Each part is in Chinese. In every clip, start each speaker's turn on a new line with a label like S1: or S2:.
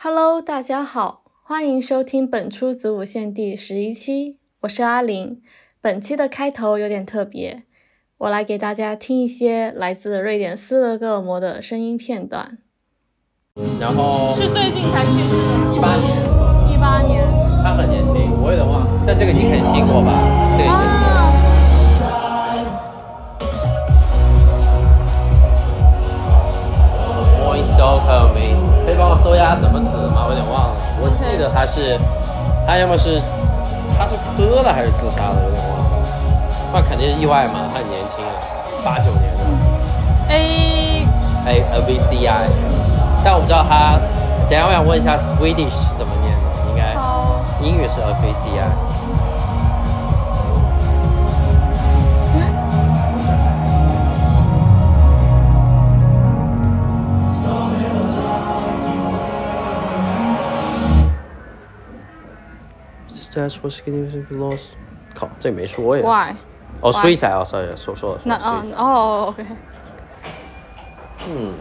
S1: Hello，大家好，欢迎收听本初子午线第十一期，我是阿林。本期的开头有点特别，我来给大家听一些来自瑞典斯德哥尔摩的声音片段。
S2: 然后
S1: 是最近才去世的，
S2: 一八年，
S1: 一八年
S2: 他很年轻，我有点忘了，但这个你肯定听过吧？这个你肯定听过。
S1: 啊。
S2: 帮我搜一下他怎么死的吗？我有点忘了，我记得他是，他要么是他是磕了还是自杀的，有点忘了。那肯定是意外嘛，他很年轻啊，八九年的。
S1: A
S2: A A V C I，但我不知道他，等下我想问一下 Swedish 是怎么念的，应该，英语是 A V C I。That's what significant loss。靠，这没说呀。
S1: Why？
S2: 哦
S1: Why
S2: ，suicide 哦，sorry，说错了。
S1: 那啊
S2: 说了 suicide
S1: 哦，OK。
S2: 嗯，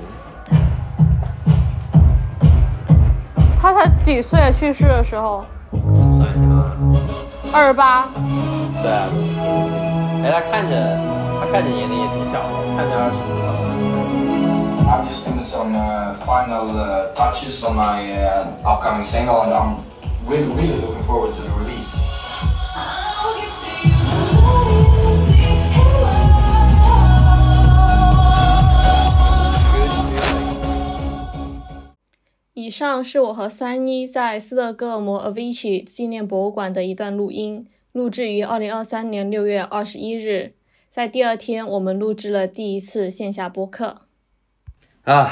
S1: 他才几岁去世的时候？
S2: 算一下啊。
S1: 二十八。
S2: 对啊，挺年轻。哎，他看着，他看着年龄也挺小的，看着二十出头。
S3: I'm just doing some uh, final uh, touches on my uh, upcoming single, and I'm really, really looking forward to the release.
S2: Good。
S1: 以上是我和三一在斯德哥尔摩 Avicii 纪念博物馆的一段录音，录制于二零二三年六月二十一日。在第二天，我们录制了第一次线下播客。
S2: 啊，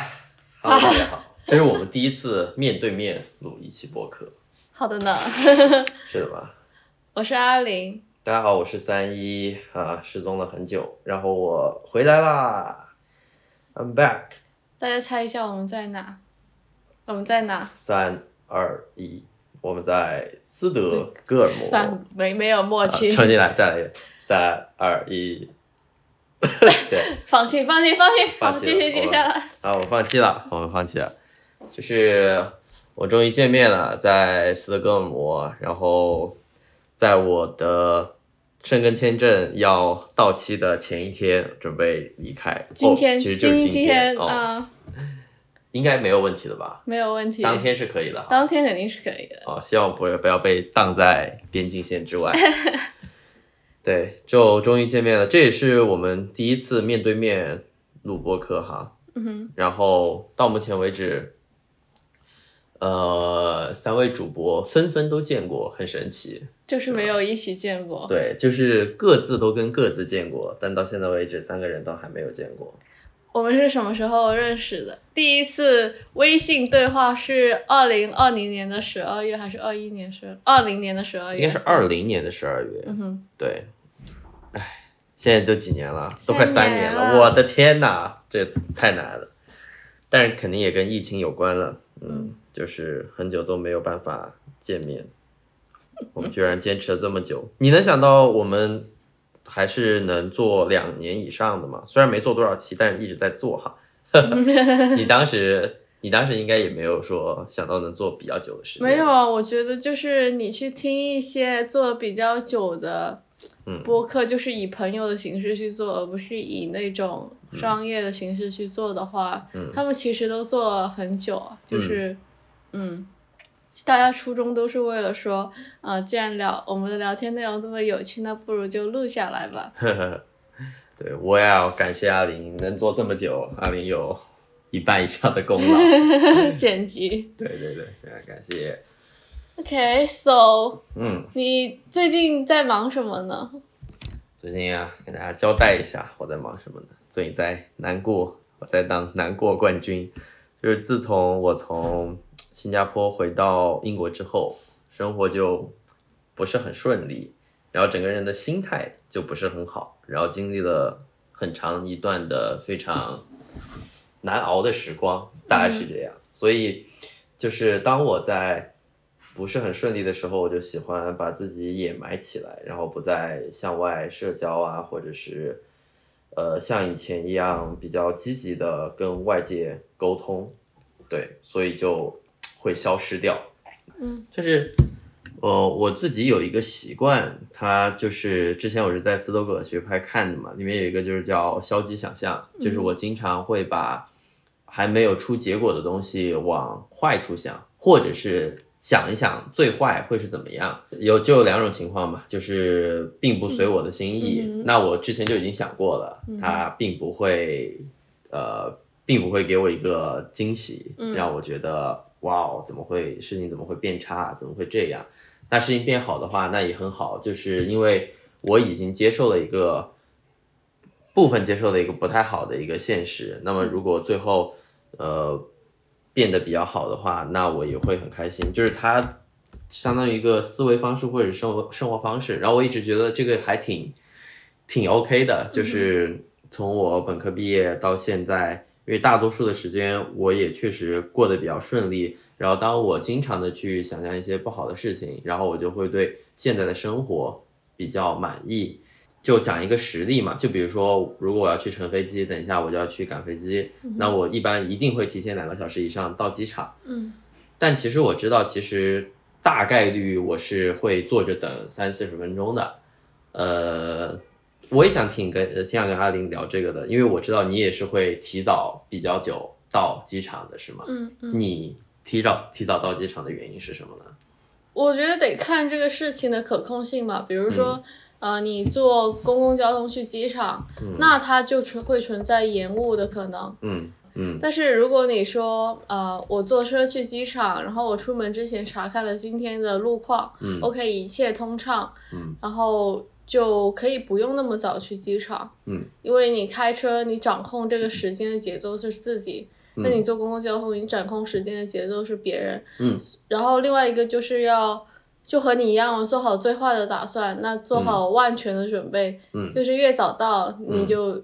S2: 好，大家好，这是我们第一次面对面录一期播客，
S1: 好的呢，
S2: 是的吧？
S1: 我是阿玲。
S2: 大家好，我是三一啊，失踪了很久，然后我回来啦，I'm back。
S1: 大家猜一下我们在哪？我们在哪？
S2: 三二一，我们在斯德哥尔摩。
S1: 三没没有默
S2: 啊
S1: 契，
S2: 重新来，再来一遍，三二一。对，
S1: 放弃放弃放弃，好，
S2: 放弃了
S1: 继续接下来。
S2: 啊，我放弃了，我们放弃了。就是我终于见面了，在斯德哥尔摩，然后在我的申根签证要到期的前一天，准备离开。
S1: 今天、
S2: 哦、其实就是
S1: 今
S2: 今天哦，
S1: 啊、
S2: 应该没有问题的吧？
S1: 没有问题。
S2: 当天是可以的哈。
S1: 当天肯定是可以的。
S2: 哦，希望不要不要被挡在边境线之外。对，就终于见面了，这也是我们第一次面对面录播课哈。
S1: 嗯哼，
S2: 然后到目前为止，呃，三位主播纷纷都见过，很神奇。
S1: 就是没有一起见过。
S2: 对，就是各自都跟各自见过，但到现在为止，三个人都还没有见过。
S1: 我们是什么时候认识的？第一次微信对话是二零二零年的十二月，还是二一年十二零年的十二月？
S2: 应该是二。零年的十二月。
S1: 嗯哼，
S2: 对，唉，现在都几年了，都快
S1: 三年
S2: 了，
S1: 了
S2: 我的天呐，这太难了。但是肯定也跟疫情有关了，嗯，就是很久都没有办法见面，我们居然坚持了这么久。你能想到我们还是能做两年以上的吗？虽然没做多少期，但是一直在做哈。你当时，你当时应该也没有说想到能做比较久的时间，
S1: 没有啊，我觉得就是你去听一些做的比较久的
S2: 嗯
S1: 播客，就是以朋友的形式去做，而不是以那种商业的形式去做的话，
S2: 嗯
S1: 他们其实都做了很久啊，就是嗯。大家初衷都是为了说，呃，既然聊我们的聊天内容这么有趣，那不如就录下来吧。
S2: 对，我也要感谢阿林能做这么久，阿林有一半以上的功劳。
S1: 剪辑。
S2: 对对对，非常感谢。
S1: OK，so、
S2: 嗯，
S1: 你最近在忙什么呢？
S2: 最近啊，给大家交代一下我在忙什么呢？最近在难过，我在当难过冠军。就是自从我从新加坡回到英国之后，生活就不是很顺利，然后整个人的心态就不是很好，然后经历了很长一段的非常难熬的时光，大概是这样。所以就是当我在不是很顺利的时候，我就喜欢把自己掩埋起来，然后不再向外社交啊，或者是呃像以前一样比较积极的跟外界沟通。对，所以就会消失掉。
S1: 嗯，
S2: 就是呃我自己有一个习惯，它就是之前我是在斯多葛学派看的嘛，里面有一个就是叫消极想象，就是我经常会把还没有出结果的东西往坏处想，或者是想一想最坏会是怎么样。有就有两种情况嘛，就是并不随我的心意，那我之前就已经想过了，他并不会呃，并不会给我一个惊喜，
S1: 嗯
S2: 让我觉得哇哦，怎么会事情怎么会变差，怎么会这样？那事情变好的话，那也很好，就是因为我已经接受了一个部分接受了一个不太好的一个现实。那么如果最后呃变得比较好的话，那我也会很开心。就是它相当于一个思维方式或者生活生活方式。然后我一直觉得这个还挺挺 OK 的，就是从我本科毕业到现在，因为大多数的时间我也确实过得比较顺利。然后当我经常的去想象一些不好的事情，然后我就会对现在的生活比较满意。就讲一个实例嘛，就比如说，如果我要去乘飞机，等一下我就要去赶飞机，那我一般一定会提前两个小时以上到机场。
S1: 嗯
S2: 但其实我知道，其实大概率我是会坐着等三四十分钟的。呃，我也想挺跟呃挺想跟阿林聊这个的，因为我知道你也是会提早比较久到机场的，是吗？
S1: 嗯嗯，
S2: 你提早提早到机场的原因是什么呢？
S1: 我觉得得看这个事情的可控性吧。比如说，呃，你坐公共交通去机场，那它就存会存在延误的可能。
S2: 嗯嗯。
S1: 但是如果你说，呃，我坐车去机场，然后我出门之前查看了今天的路况、
S2: 嗯。
S1: O k 一切通畅，
S2: 嗯。
S1: 然后就可以不用那么早去机场，
S2: 嗯，
S1: 因为你开车，你掌控这个时间的节奏就是自己，那你坐公共交通，你掌控时间的节奏是别人，
S2: 嗯，
S1: 然后另外一个就是要。就和你一样，做好最坏的打算，那做好万全的准备，
S2: 嗯
S1: 就是越早到，你就，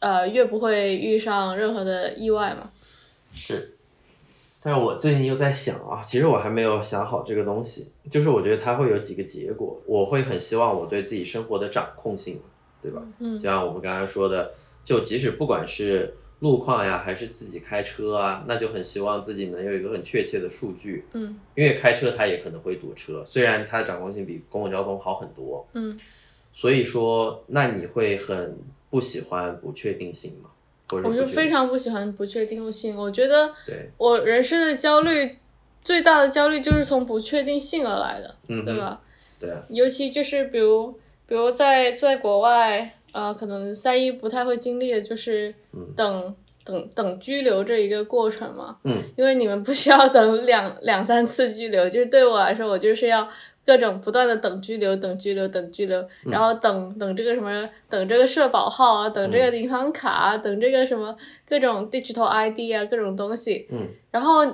S1: 呃，越不会遇上任何的意外嘛。
S2: 是。但是我最近又在想啊，其实我还没有想好这个东西，就是我觉得它会有几个结果，我会很希望我对自己生活的掌控性，对吧？
S1: 嗯
S2: 就像我们刚才说的，就即使不管是路况呀，还是自己开车啊，那就很希望自己能有一个很确切的数据，
S1: 嗯。
S2: 因为开车它也可能会堵车，虽然它的掌控性比公共交通好很多，
S1: 嗯，
S2: 所以说，那你会很不喜欢不确定性吗？
S1: 我就非常不喜欢不确定性。我觉得
S2: 对，
S1: 我人生的焦虑最大的焦虑就是从不确定性而来的，
S2: 嗯，
S1: 对吧？
S2: 对啊，
S1: 尤其就是比如，比如在在国外，呃，可能三一不太会经历的就是等、等等拘留这一个过程嘛。
S2: 嗯，
S1: 因为你们不需要等两两三次拘留，就是对我来说，我就是要各种不断的等拘留、等拘留、等拘留，
S2: 嗯
S1: 然后等等这个什么，等这个社保号啊，等这个银行卡啊，等这个什么各种 digital ID 啊，各种东西。
S2: 嗯，
S1: 然后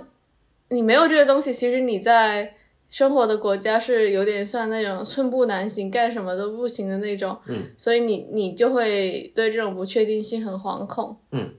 S1: 你没有这个东西，其实你在生活的国家是有点算那种寸步难行，干什么都不行的那种。
S2: 嗯，
S1: 所以你你就会对这种不确定性很惶恐。
S2: 嗯，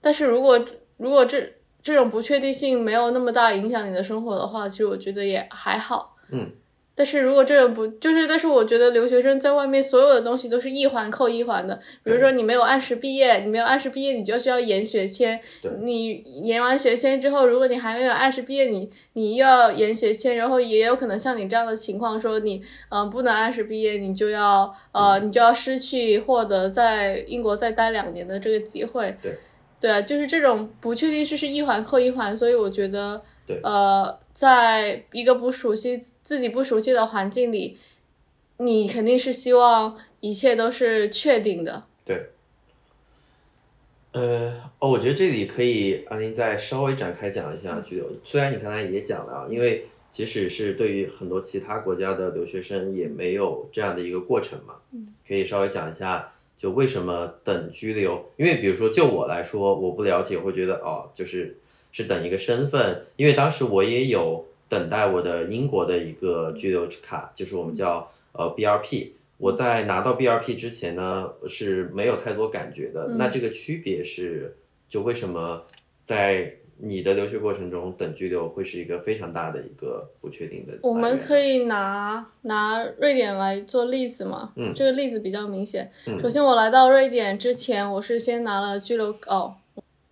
S1: 但是如果如果这这种不确定性没有那么大影响你的生活的话，其实我觉得也还好。
S2: 嗯，
S1: 但是如果这种不就是，但是我觉得留学生在外面所有的东西都是一环扣一环的。比如说你没有按时毕业，你没有按时毕业，你就需要延学签
S2: 对。
S1: 你延完学签之后，如果你还没有按时毕业，你你又要延学签，然后也有可能像你这样的情况，说你嗯、呃不能按时毕业，你就要呃你就要失去获得在英国再待两年的这个机会。
S2: 对。
S1: 对啊，就是这种不确定性是一环扣一环，所以我觉得
S2: 对，
S1: 呃，在一个不熟悉自己不熟悉的环境里，你肯定是希望一切都是确定的。
S2: 对。呃，哦，我觉得这里可以安林再稍微展开讲一下拘留。虽然你刚才也讲了啊，因为即使是对于很多其他国家的留学生也没有这样的一个过程嘛，
S1: 嗯，
S2: 可以稍微讲一下，就为什么等拘留？因为比如说就我来说，我不了解，我会觉得哦，就是是等一个身份，因为当时我也有等待我的英国的一个居留卡，就是我们叫呃 BRP。我在拿到 BRP 之前呢，是没有太多感觉的。
S1: 嗯
S2: 那这个区别是，就为什么在你的留学过程中等居留会是一个非常大的一个不确定的？
S1: 我们可以拿拿瑞典来做例子嘛，
S2: 嗯
S1: 这个例子比较明显。
S2: 嗯
S1: 首先，我来到瑞典之前，我是先拿了居留哦，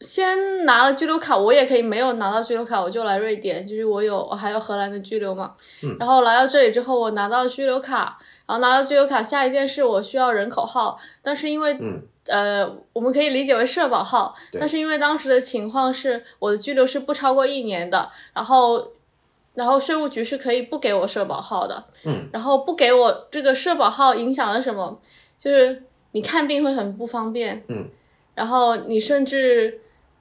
S1: 先拿了居留卡，我也可以没有拿到居留卡，我就来瑞典，就是我有我还有荷兰的居留嘛。
S2: 嗯。
S1: 然后来到这里之后，我拿到居留卡，然后拿到居留卡，下一件事我需要人口号，但是因为、
S2: 嗯。
S1: 呃，我们可以理解为社保号，但是因为当时的情况是我的居留是不超过一年的，然后然后税务局是可以不给我社保号的，
S2: 嗯。
S1: 然后不给我这个社保号影响了什么？就是你看病会很不方便，
S2: 嗯，
S1: 然后你甚至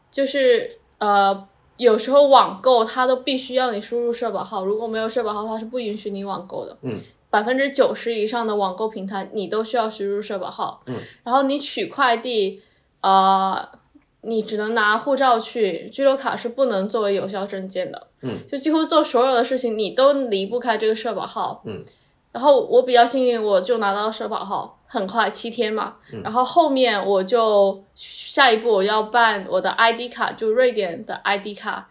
S1: 就是呃，有时候网购它都必须要你输入社保号，如果没有社保号，它是不允许你网购的。
S2: 嗯，
S1: 百分之九十以上的网购平台你都需要输入社保号。
S2: 嗯，
S1: 然后你取快递，呃，你只能拿护照去，居留卡是不能作为有效证件的。
S2: 嗯，
S1: 就几乎做所有的事情你都离不开这个社保号。
S2: 嗯，
S1: 然后我比较幸运，我就拿到社保号，很快七天嘛。
S2: 嗯
S1: 然后后面我就下一步我要办我的 ID 卡，就瑞典的 ID 卡。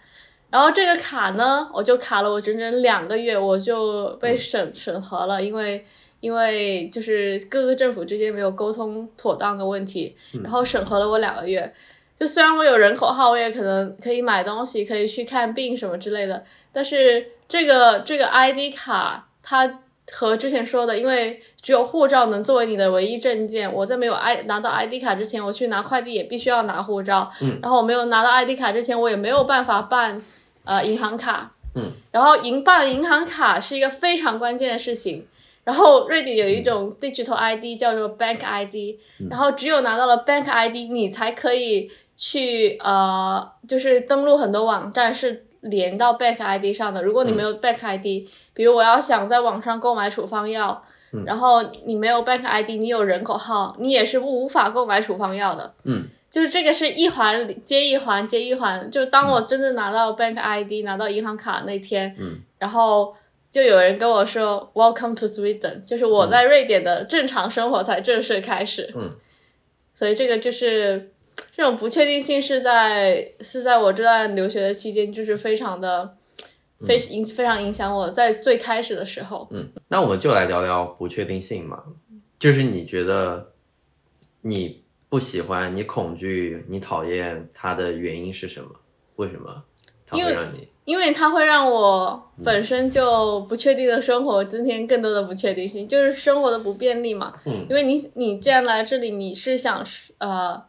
S1: 然后这个卡呢，我就卡了我整整两个月，我就被
S2: 嗯
S1: 审、审核了，因为因为就是各个政府之间没有沟通妥当的问题，
S2: 嗯
S1: 然后审核了我两个月。就虽然我有人口号，我也可能可以买东西，可以去看病什么之类的，但是这个这个 ID 卡它和之前说的，因为只有护照能作为你的唯一证件，我在没有 i 拿到 ID 卡之前，我去拿快递也必须要拿护照，
S2: 嗯。
S1: 然后我没有拿到 ID 卡之前，我也没有办法办呃银行卡，
S2: 嗯，
S1: 然后银办银行卡是一个非常关键的事情。然后瑞典有一种 digital ID 叫做 Bank ID，、然后只有拿到了 Bank ID，你才可以去呃，就是登录很多网站是连到 Bank ID 上的。如果你没有 Bank ID，、比如我要想在网上购买处方药，然后你没有 Bank ID，你有人口号，你也是无法购买处方药的。
S2: 嗯，
S1: 就是这个是一环接一环接一环。就当我真正拿到 Bank ID、拿到银行卡那天，
S2: 嗯，
S1: 然后就有人跟我说 “Welcome to Sweden”，就是我在瑞典的正常生活才正式开始。
S2: 嗯，
S1: 所以这个就是这种不确定性是在是在我这段留学的期间，就是非常的非影非常影响我在最开始的时候。
S2: 嗯，那我们就来聊聊不确定性嘛，就是你觉得你不喜欢、你恐惧、你讨厌它的原因是什么？为什么它
S1: 因为
S2: 会让你？
S1: 因为它会让我
S2: 嗯
S1: 本身就不确定的生活增添更多的不确定性，就是生活的不便利嘛。
S2: 嗯
S1: 因为你你既然来这里，你是想呃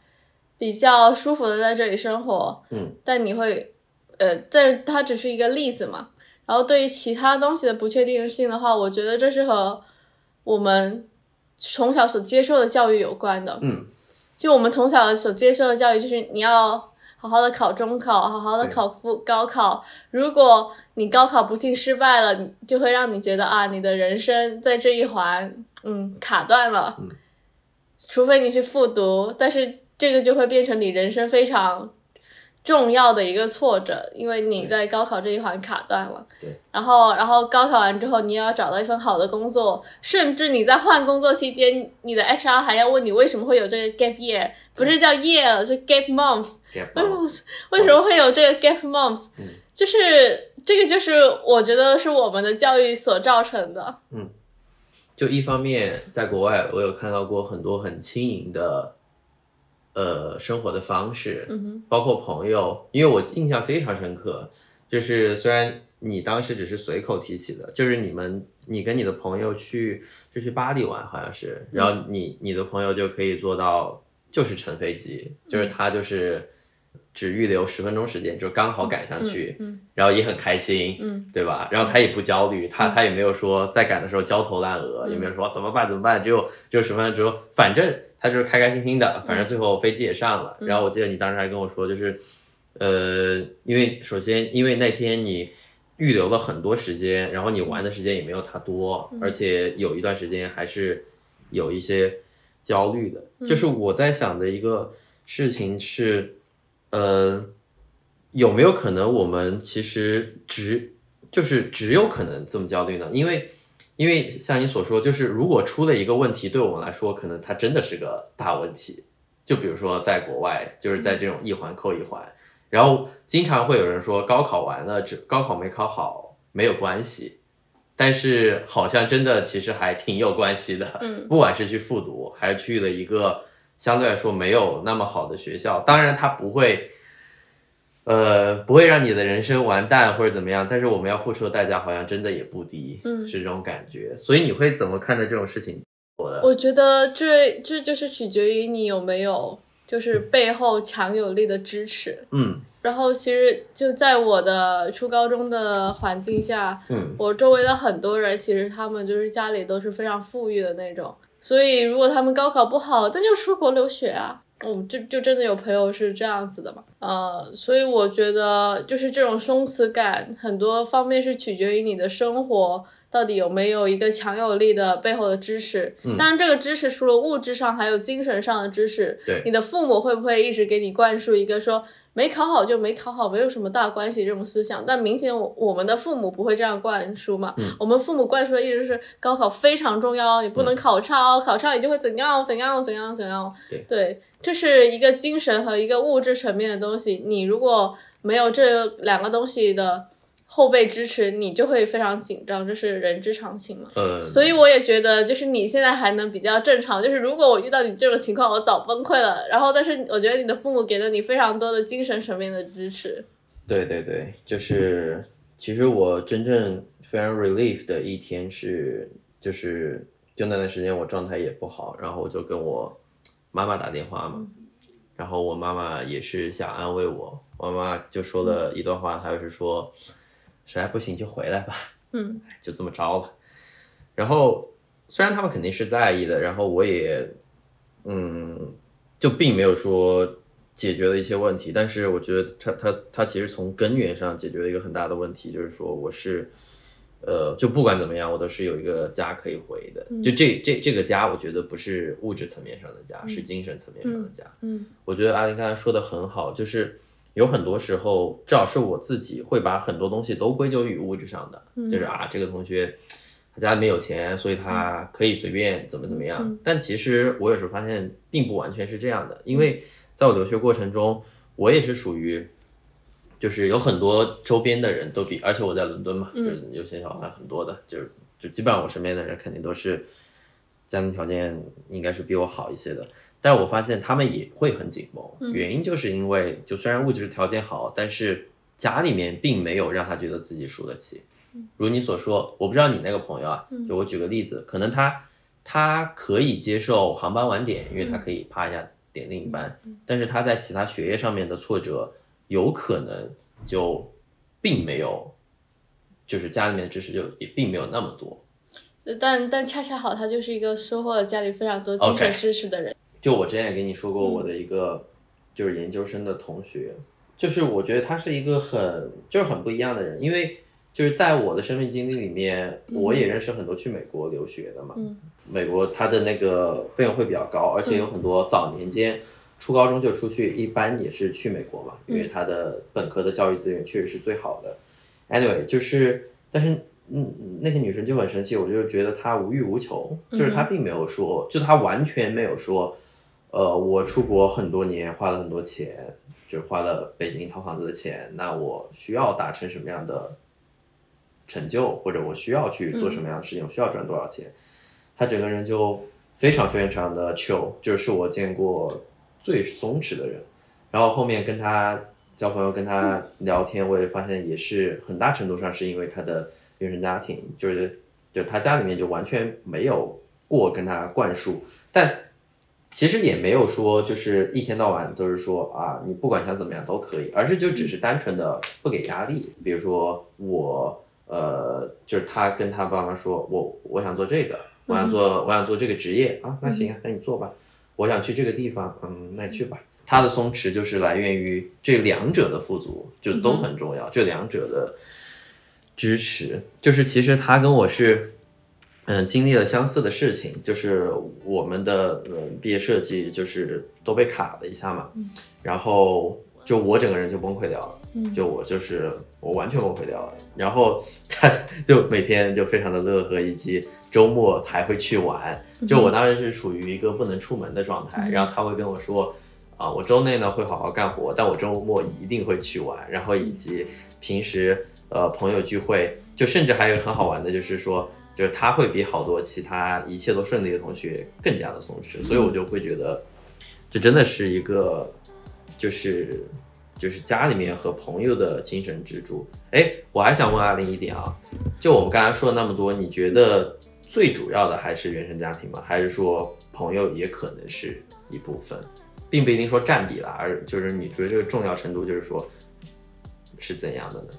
S1: 比较舒服的在这里生活，
S2: 嗯，
S1: 但你会呃，这它只是一个例子嘛。然后对于其他东西的不确定性的话，我觉得这是和我们从小所接受的教育有关的。
S2: 嗯
S1: 就我们从小所接受的教育，就是你要好好的考中考，好好的考复高考。如果你高考不幸失败了，就会让你觉得啊，你的人生在这一环，嗯，卡断了。
S2: 嗯
S1: 除非你去复读，但是这个就会变成你人生非常重要的一个挫折，因为你在高考这一环卡断了。
S2: 对。
S1: 然后，然后高考完之后，你也要找到一份好的工作，甚至你在换工作期间，你的 HR 还要问你为什么会有这个 gap year，不是叫 year，是 gap months。
S2: ，gap
S1: 为什
S2: out
S1: 么为什么会有这个 gap months？、
S2: 嗯
S1: 就是这个就是我觉得是我们的教育所造成的。
S2: 嗯就一方面，在国外我有看到过很多很轻盈的，呃，生活的方式，
S1: 嗯哼，
S2: 包括朋友，因为我印象非常深刻，就是虽然你当时只是随口提起的，就是你们你跟你的朋友去就去巴黎玩，好像是，然后你你的朋友就可以做到就是乘飞机，就是他就是只预留十分钟时间，就刚好赶上去，
S1: 嗯。
S2: 然后也很开心，
S1: 嗯
S2: 对吧？然后他也不焦虑，他
S1: 嗯。
S2: 他也没有说在赶的时候焦头烂额，
S1: 嗯
S2: 也没有说怎么办怎么办，只有只有十分钟，反正他就是开开心心的，反正最后飞机也上了。
S1: 嗯
S2: 然后我记得你当时还跟我说，就是呃，因为首先因为那天你预留了很多时间，然后你玩的时间也没有他多，
S1: 嗯
S2: 而且有一段时间还是有一些焦虑的。
S1: 嗯
S2: 就是我在想的一个事情是，呃，有没有可能我们其实只就是只有可能这么焦虑呢？因为因为像你所说，就是如果出了一个问题，对我们来说，可能它真的是个大问题。就比如说在国外，就是在这种一环扣一环，然后经常会有人说高考完了，只高考没考好没有关系，但是好像真的其实还挺有关系的。
S1: 嗯
S2: 不管是去复读，还是去了一个相对来说没有那么好的学校，当然它不会呃，不会让你的人生完蛋或者怎么样，但是我们要付出的代价好像真的也不低，
S1: 嗯
S2: 是这种感觉。所以你会怎么看待这种事情？我
S1: 我觉得这这就是取决于你有没有就是背后强有力的支持。
S2: 嗯
S1: 然后其实就在我的初高中的环境下，
S2: 嗯
S1: 我周围的很多人其实他们就是家里都是非常富裕的那种，所以如果他们高考不好，那就出国留学啊。嗯，就就真的有朋友是这样子的嘛，呃，所以我觉得就是这种松弛感，很多方面是取决于你的生活到底有没有一个强有力的背后的支持。
S2: 嗯
S1: 当然，这个支持除了物质上，还有精神上的支持。
S2: 对
S1: 你的父母会不会一直给你灌输一个说没考好就没考好，没有什么大关系这种思想？但明显我我们的父母不会这样灌输嘛。
S2: 嗯
S1: 我们父母灌输的一直是高考非常重要，你不能考差哦，考差你就会怎样怎样怎样怎样。
S2: 对
S1: 这是一个精神和一个物质层面的东西。你如果没有这两个东西的后背支持，你就会非常紧张，这是人之常情嘛。
S2: 呃，
S1: 所以我也觉得，就是你现在还能比较正常。就是如果我遇到你这种情况，我早崩溃了。然后，但是我觉得你的父母给了你非常多的精神层面的支持。
S2: 对对对，就是其实我真正非常 relief 的一天是，就是就那段时间我状态也不好，然后我就跟我妈妈打电话嘛，然后我妈妈也是想安慰我，我妈妈就说了一段话，她就是说，实在不行就回来吧，
S1: 嗯
S2: 就这么着了。然后虽然他们肯定是在意的，然后我也，嗯，就并没有说解决了一些问题，但是我觉得他他他其实从根源上解决了一个很大的问题，就是说我是，呃，就不管怎么样，我都是有一个家可以回的。就这这这个家，我觉得不是物质层面上的家，是精神层面上的家。
S1: 嗯
S2: 我觉得阿林刚才说的很好，就是有很多时候，至少是我自己会把很多东西都归咎于物质上的，
S1: 嗯
S2: 就是啊，这个同学他家里面有钱，所以他可以随便怎么怎么样。
S1: 嗯
S2: 但其实我有时候发现并不完全是这样的，因为在我留学过程中，我也是属于。就是有很多周边的人都比，而且我在伦敦嘛，
S1: 嗯
S2: 就是有些小孩很多的，就是就基本上我身边的人肯定都是家庭条件应该是比我好一些的，但我发现他们也会很紧绷，原因就是因为就虽然物质条件好，但是家里面并没有让他觉得自己输得起。如你所说，我不知道你那个朋友啊，就我举个例子，可能他他可以接受航班晚点，因为他可以趴一下点另一班，但是他在其他学业上面的挫折，有可能就并没有，就是家里面的支持就也并没有那么多。
S1: 但但恰恰好，他就是一个收获了家里非常多精神支持的人。
S2: 就我之前也跟你说过，我的一个就是研究生的同学，就是我觉得他是一个很就是很不一样的人，因为就是在我的生命经历里面，我也认识很多去美国留学的嘛。
S1: 嗯。
S2: 美国它的那个费用会比较高，而且有很多早年间初高中就出去，一般也是去美国嘛，因为它的本科的教育资源确实是最好的。Anyway，就是但是嗯，那个女生就很生气，我就觉得她无欲无求，就是她并没有说，就她完全没有说，呃，我出国很多年，花了很多钱，就花了北京一套房子的钱，那我需要达成什么样的成就，或者我需要去做什么样的事情，我需要赚多少钱，他整个人就非常非常的 chill，就是我见过最松弛的人。然后后面跟他交朋友、跟他聊天，我也发现也是很大程度上是因为他的原生家庭，就是就他家里面就完全没有过跟他灌输，但其实也没有说就是一天到晚都是说啊，你不管想怎么样都可以，而是就只是单纯的不给压力。比如说我呃，就是他跟他爸妈说，我我想做这个，我想做我想做这个职业啊，那行啊，那你做吧。我想去这个地方，嗯，那你去吧。他的松弛就是来源于这两者的富足，就都很重要。这两者的支持，就是其实他跟我是，嗯，经历了相似的事情，就是我们的嗯毕业设计就是都被卡了一下嘛，然后就我整个人就崩溃掉了，就我就是我完全崩溃掉了，然后他 就每天就非常的乐呵，以及周末还会去玩，就我当时是处于一个不能出门的状态，然后他会跟我说。啊，我周内呢会好好干活，但我周末一定会去玩，然后以及平时呃朋友聚会，就甚至还有一个很好玩的，就是说，就是他会比好多其他一切都顺利的同学更加的松弛，所以我就会觉得，这真的是一个，就是就是家里面和朋友的精神支柱。哎，我还想问阿林一点啊，就我们刚才说了那么多，你觉得最主要的还是原生家庭吗？还是说朋友也可能是一部分，并不一定说占比啦，而就是你觉得这个重要程度，就是说是怎样的呢？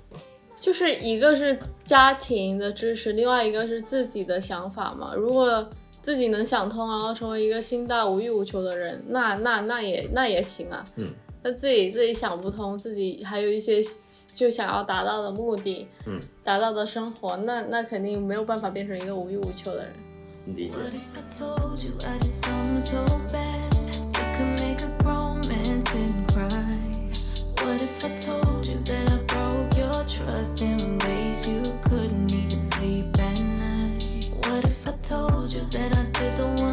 S1: 就是一个是家庭的支持，另外一个是自己的想法嘛。如果自己能想通，然后成为一个心大无欲无求的人，那那那也那也行啊。
S2: 嗯。
S1: 那自己自己想不通，自己还有一些就想要达到的目的，
S2: 嗯，
S1: 达到的生活，那那肯定没有办法变成一个无欲无求的人。
S2: 理解。
S4: Trust in ways you couldn't even sleep at night? What if I told you that I did the one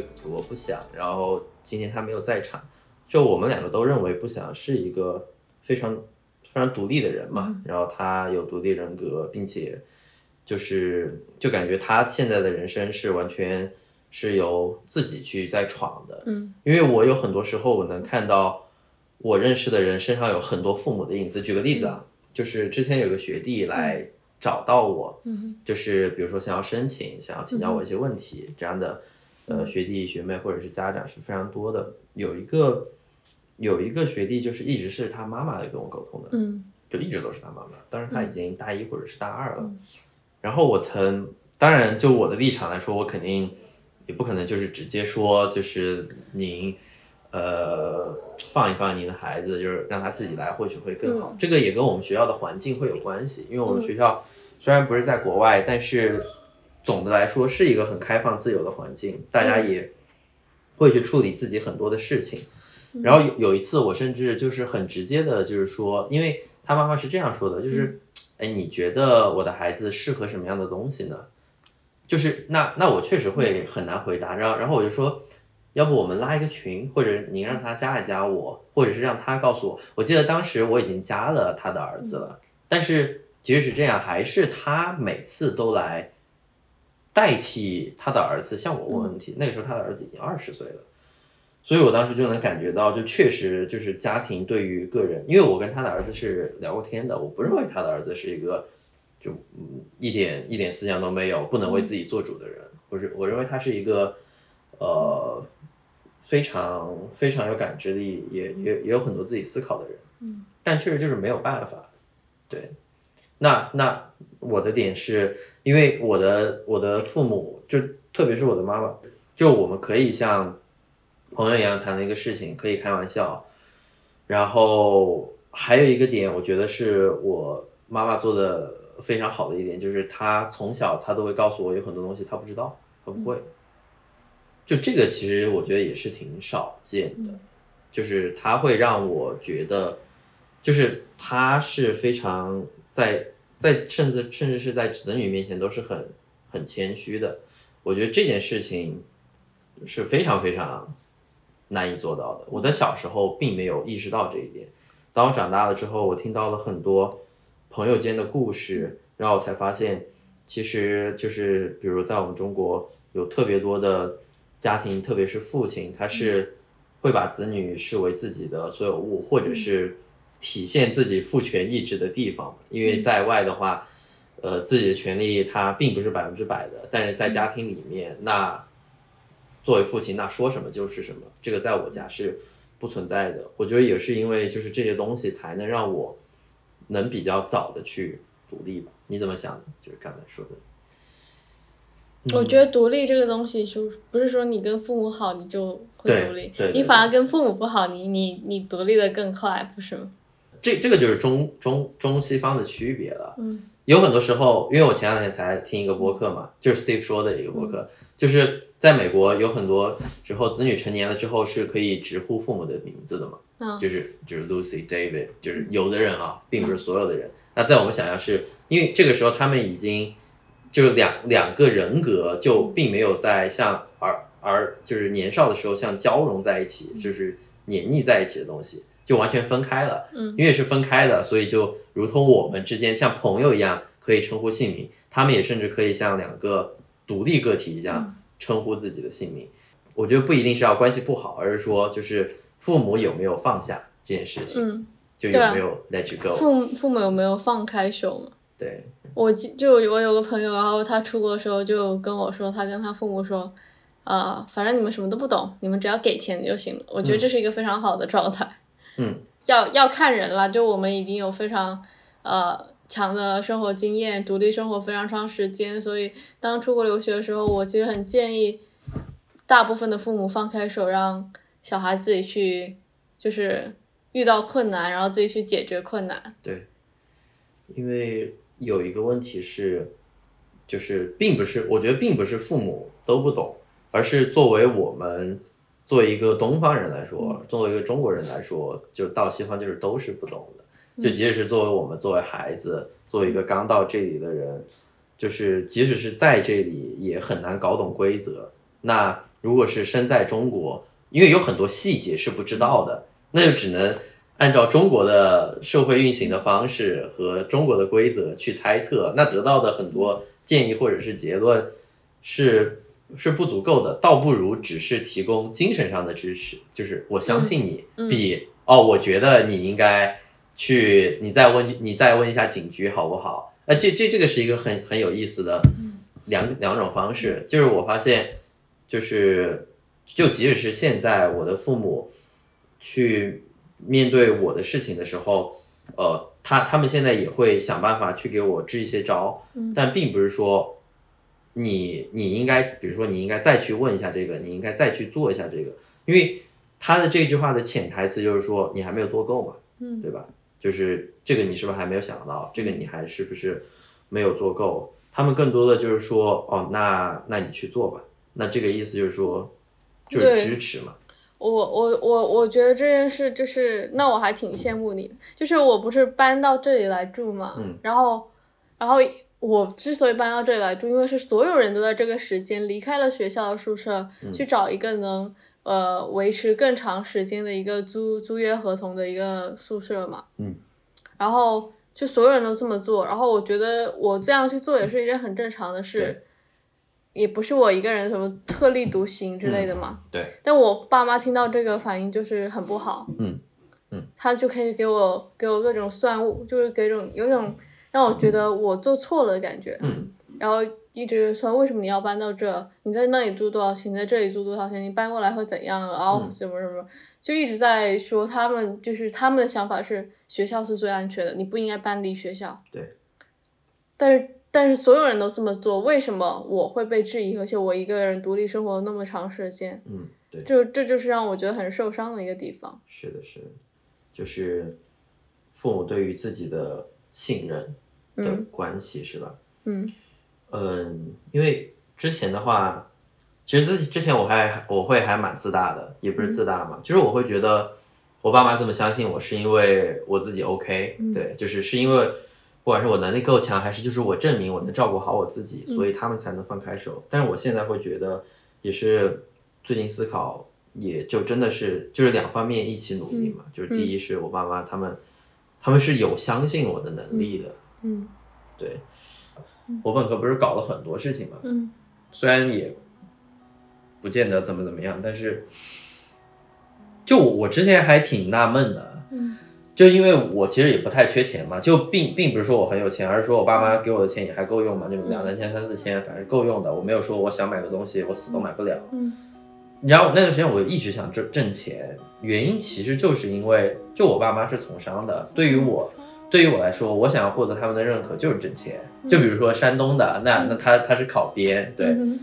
S4: love.
S2: 我不想，然后今天他没有在场，就我们两个都认为不想是一个非常非常独立的人嘛，然后他有独立人格，并且就是就感觉他现在的人生是完全是由自己去在闯的，
S1: 嗯，
S2: 因为我有很多时候我能看到我认识的人身上有很多父母的影子。举个例子啊，就是之前有个学弟来找到我，
S1: 嗯
S2: 就是比如说想要申请，想要请教我一些问题，这样的呃学弟学妹或者是家长是非常多的。有一个有一个学弟就是一直是他妈妈来跟我沟通的，
S1: 嗯
S2: 就一直都是他妈妈，当然他已经大一或者是大二了。
S1: 嗯
S2: 然后我曾，当然就我的立场来说，我肯定也不可能就是直接说就是您，呃，放一放您的孩子，就是让他自己来，或许会更好。
S1: 嗯
S2: 这个也跟我们学校的环境会有关系，因为我们学校虽然不是在国外，但是总的来说是一个很开放自由的环境，大家也会去处理自己很多的事情。然后有有一次，我甚至就是很直接的，就是说，因为他妈妈是这样说的，就是，哎，你觉得我的孩子适合什么样的东西呢？就是那那我确实会很难回答，然后然后我就说，要不我们拉一个群，或者您让他加一加我，或者是让他告诉我。我记得当时我已经加了他的儿子了，但是即使是这样，还是他每次都来代替他的儿子向我问问题。那个时候他的儿子已经二十岁了。所以我当时就能感觉到，就确实就是家庭对于个人，因为我跟他的儿子是聊过天的，我不认为他的儿子是一个就嗯一点一点思想都没有，不能为自己做主的人。我是我认为他是一个呃非常非常有感知力，也也也有很多自己思考的人。
S1: 嗯，
S2: 但确实就是没有办法。对，那那我的点是因为我的我的父母就特别是我的妈妈，就我们可以像朋友一样谈的一个事情，可以开玩笑。然后还有一个点，我觉得是我妈妈做的非常好的一点，就是她从小她都会告诉我有很多东西她不知道，她不会。就这个其实我觉得也是挺少见的，就是她会让我觉得，就是她是非常在在甚至甚至是在子女面前都是很很谦虚的。我觉得这件事情是非常非常难以做到的。我在小时候并没有意识到这一点，当我长大了之后，我听到了很多朋友间的故事，然后我才发现，其实就是比如在我们中国有特别多的家庭，特别是父亲，他是会把子女视为自己的所有物，或者是体现自己父权意志的地方，因为在外的话。呃，自己的权利它并不是百分之百的，但是在家庭里面，那作为父亲，那说什么就是什么，这个在我家是不存在的。我觉得也是因为就是这些东西，才能让我能比较早的去独立吧。你怎么想的？就是刚才说的。
S1: 我觉得独立这个东西，就不是说你跟父母好你就会独立，你反而跟父母不好，你你你独立的更快，不是吗？
S2: 这这个就是中中中西方的区别了。
S1: 嗯
S2: 有很多时候，因为我前两天才听一个播客嘛，就是 Steve 说的一个播客，就是在美国有很多之后子女成年了之后是可以直呼父母的名字的嘛，
S1: 嗯
S2: 就是就是 Lucy、David，就是有的人啊，并不是所有的人。那在我们想象是，因为这个时候他们已经就是两两个人格就并没有在像儿儿就是年少的时候像交融在一起，就是黏腻在一起的东西，就完全分开了。
S1: 嗯
S2: 因为是分开的，所以就如同我们之间像朋友一样可以称呼姓名，他们也甚至可以像两个独立个体一样称呼自己的姓名。我觉得不一定是要关系不好，而是说就是父母有没有放下这件事情，
S1: 嗯，
S2: 就有没有 let you go。
S1: 父父母有没有放开手嘛？
S2: 对，
S1: 我记就我有个朋友，然后他出国的时候就跟我说，他跟他父母说，呃，反正你们什么都不懂，你们只要给钱就行了。我觉得这是一个非常好的状态。
S2: 嗯，
S1: 要要看人了，就我们已经有非常呃强的生活经验，独立生活非常长时间，所以当出国留学的时候，我其实很建议大部分的父母放开手，让小孩自己去，就是遇到困难，然后自己去解决困难。
S2: 对，因为有一个问题是，就是并不是，我觉得并不是父母都不懂，而是作为我们作为一个东方人来说，作为一个中国人来说，就到西方就是都是不懂的。就即使是作为我们作为孩子，作为一个刚到这里的人，就是即使是在这里也很难搞懂规则。那如果是身在中国，因为有很多细节是不知道的，那就只能按照中国的社会运行的方式和中国的规则去猜测，那得到的很多建议或者是结论是是不足够的，倒不如只是提供精神上的支持，就是我相信你，
S1: 嗯嗯。
S2: 比哦，我觉得你应该去，你再问你再问一下警局好不好？呃，这这这个是一个很很有意思的两两种方式，就是我发现，就是就即使是现在我的父母去面对我的事情的时候，呃，他他们现在也会想办法去给我支一些招，
S1: 嗯。
S2: 但并不是说你你应该，比如说你应该再去问一下这个，你应该再去做一下这个，因为他的这句话的潜台词就是说你还没有做够嘛，
S1: 嗯
S2: 对吧？就是这个你是不是还没有想到？这个你还是不是没有做够？他们更多的就是说，哦，那那你去做吧。那这个意思就是说，就是支持嘛。
S1: 我我我我觉得这件事就是，那我还挺羡慕你的。就是我不是搬到这里来住嘛，
S2: 嗯
S1: 然后然后我之所以搬到这里来住，因为是所有人都在这个时间离开了学校的宿舍，
S2: 嗯
S1: 去找一个能呃维持更长时间的一个租租约合同的一个宿舍嘛。
S2: 嗯。
S1: 然后就所有人都这么做，然后我觉得我这样去做也是一件很正常的
S2: 对
S1: 事，也不是我一个人什么特立独行之类的嘛。
S2: 对，
S1: 但我爸妈听到这个反应就是很不好，
S2: 嗯嗯，
S1: 他就可以给我给我各种算物，就是给种有种让我觉得我做错了的感觉，
S2: 嗯，
S1: 然后一直说为什么你要搬到这？你在那里租多少钱？你在这里租多少钱？你搬过来会怎样？然后
S2: 嗯
S1: 什么什么，就一直在说他们就是他们的想法是学校是最安全的，你不应该搬离学校。
S2: 对，
S1: 但是但是所有人都这么做，为什么我会被质疑？而且我一个人独立生活那么长时间，
S2: 嗯，对，
S1: 这这就是让我觉得很受伤的一个地方。
S2: 是的，是的，就是父母对于自己的信任的
S1: 嗯。
S2: 关系，是吧？
S1: 嗯。
S2: 嗯，因为之前的话，其实之之前我还我会还蛮自大的，也不是自大嘛，就是我会觉得我爸妈这么相信我，是因为我自己 OK，、
S1: 嗯。
S2: 对，就是是因为不管是我能力够强，还是就是我证明我能照顾好我自己，所以他们才能放开手。但是我现在会觉得，也是最近思考，也就真的是就是两方面一起努力嘛，就是第一是我爸妈他们他们是有相信我的能力的，
S1: 嗯
S2: 对。我本科不是搞了很多事情嘛，
S1: 嗯。
S2: 虽然也不见得怎么怎么样，但是就我我之前还挺纳闷的，
S1: 嗯。
S2: 就因为我其实也不太缺钱嘛，就并并不是说我很有钱，而是说我爸妈给我的钱也还够用嘛，就两三千、三四千，反正够用的。我没有说我想买个东西我死都买不了。
S1: 嗯。
S2: 然后那段时间我一直想挣挣钱，原因其实就是因为就我爸妈是从商的，对于我对于我来说，我想要获得他们的认可就是挣钱。就比如说山东的，那那他他是考编，对，
S1: 嗯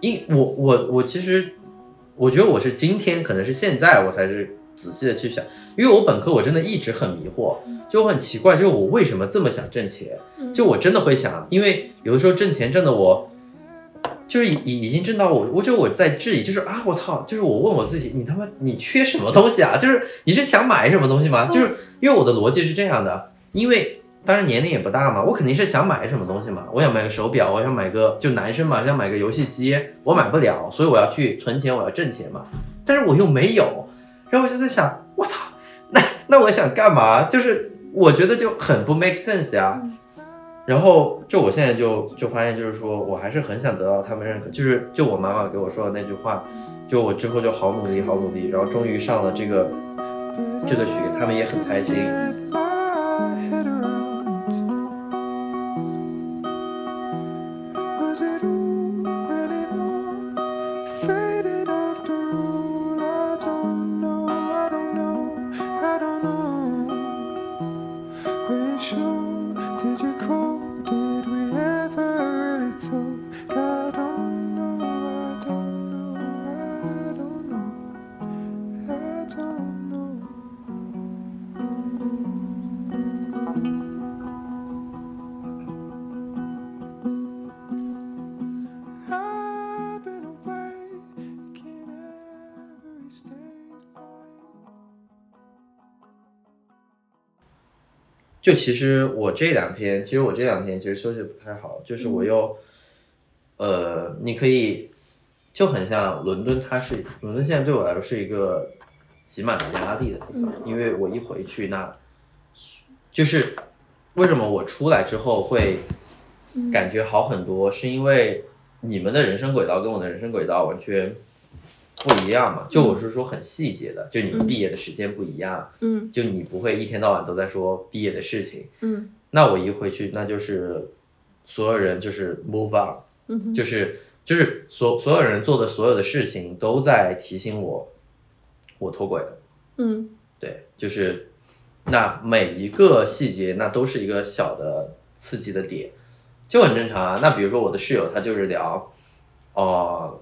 S2: 因我我我其实我觉得我是今天，可能是现在我才是仔细的去想，因为我本科我真的一直很迷惑，就我很奇怪，就是我为什么这么想挣钱？
S1: 嗯
S2: 就我真的会想，因为有的时候挣钱挣的我，就是已已已经挣到我，我就我在质疑，就是啊，我操，就是我问我自己，你他妈你缺什么东西啊？就是你是想买什么东西吗？就是因为我的逻辑是这样的，因为当然年龄也不大嘛，我肯定是想买什么东西嘛，我想买个手表，我想买个就男生嘛，想买个游戏机，我买不了，所以我要去存钱，我要挣钱嘛，但是我又没有，然后我就在想，我操，那那我想干嘛？就是我觉得就很不 make sense 呀。然后就我现在就就发现，就是说我还是很想得到他们认可，就是就我妈妈给我说的那句话，就我之后就好努力，好努力，然后终于上了这个这个学，他们也很开心。就其实我这两天，其实我这两天其实休息得不太好，就是我又，呃，你可以就很像伦敦，它是伦敦现在对我来说是一个挤满了压力的地方，因为我一回去那，就是为什么我出来之后会感觉好很多，是因为你们的人生轨道跟我的人生轨道完全不一样嘛，就我是说很细节的，就你们毕业的时间不一样，
S1: 嗯
S2: 就你不会一天到晚都在说毕业的事情。
S1: 嗯
S2: 那我一回去，那就是所有人就是 move on，
S1: 嗯
S2: 就是就是所所有人做的所有的事情都在提醒我，我脱轨了。
S1: 嗯
S2: 对，就是那每一个细节，那都是一个小的刺激的点，就很正常啊。那比如说我的室友，他就是聊，哦、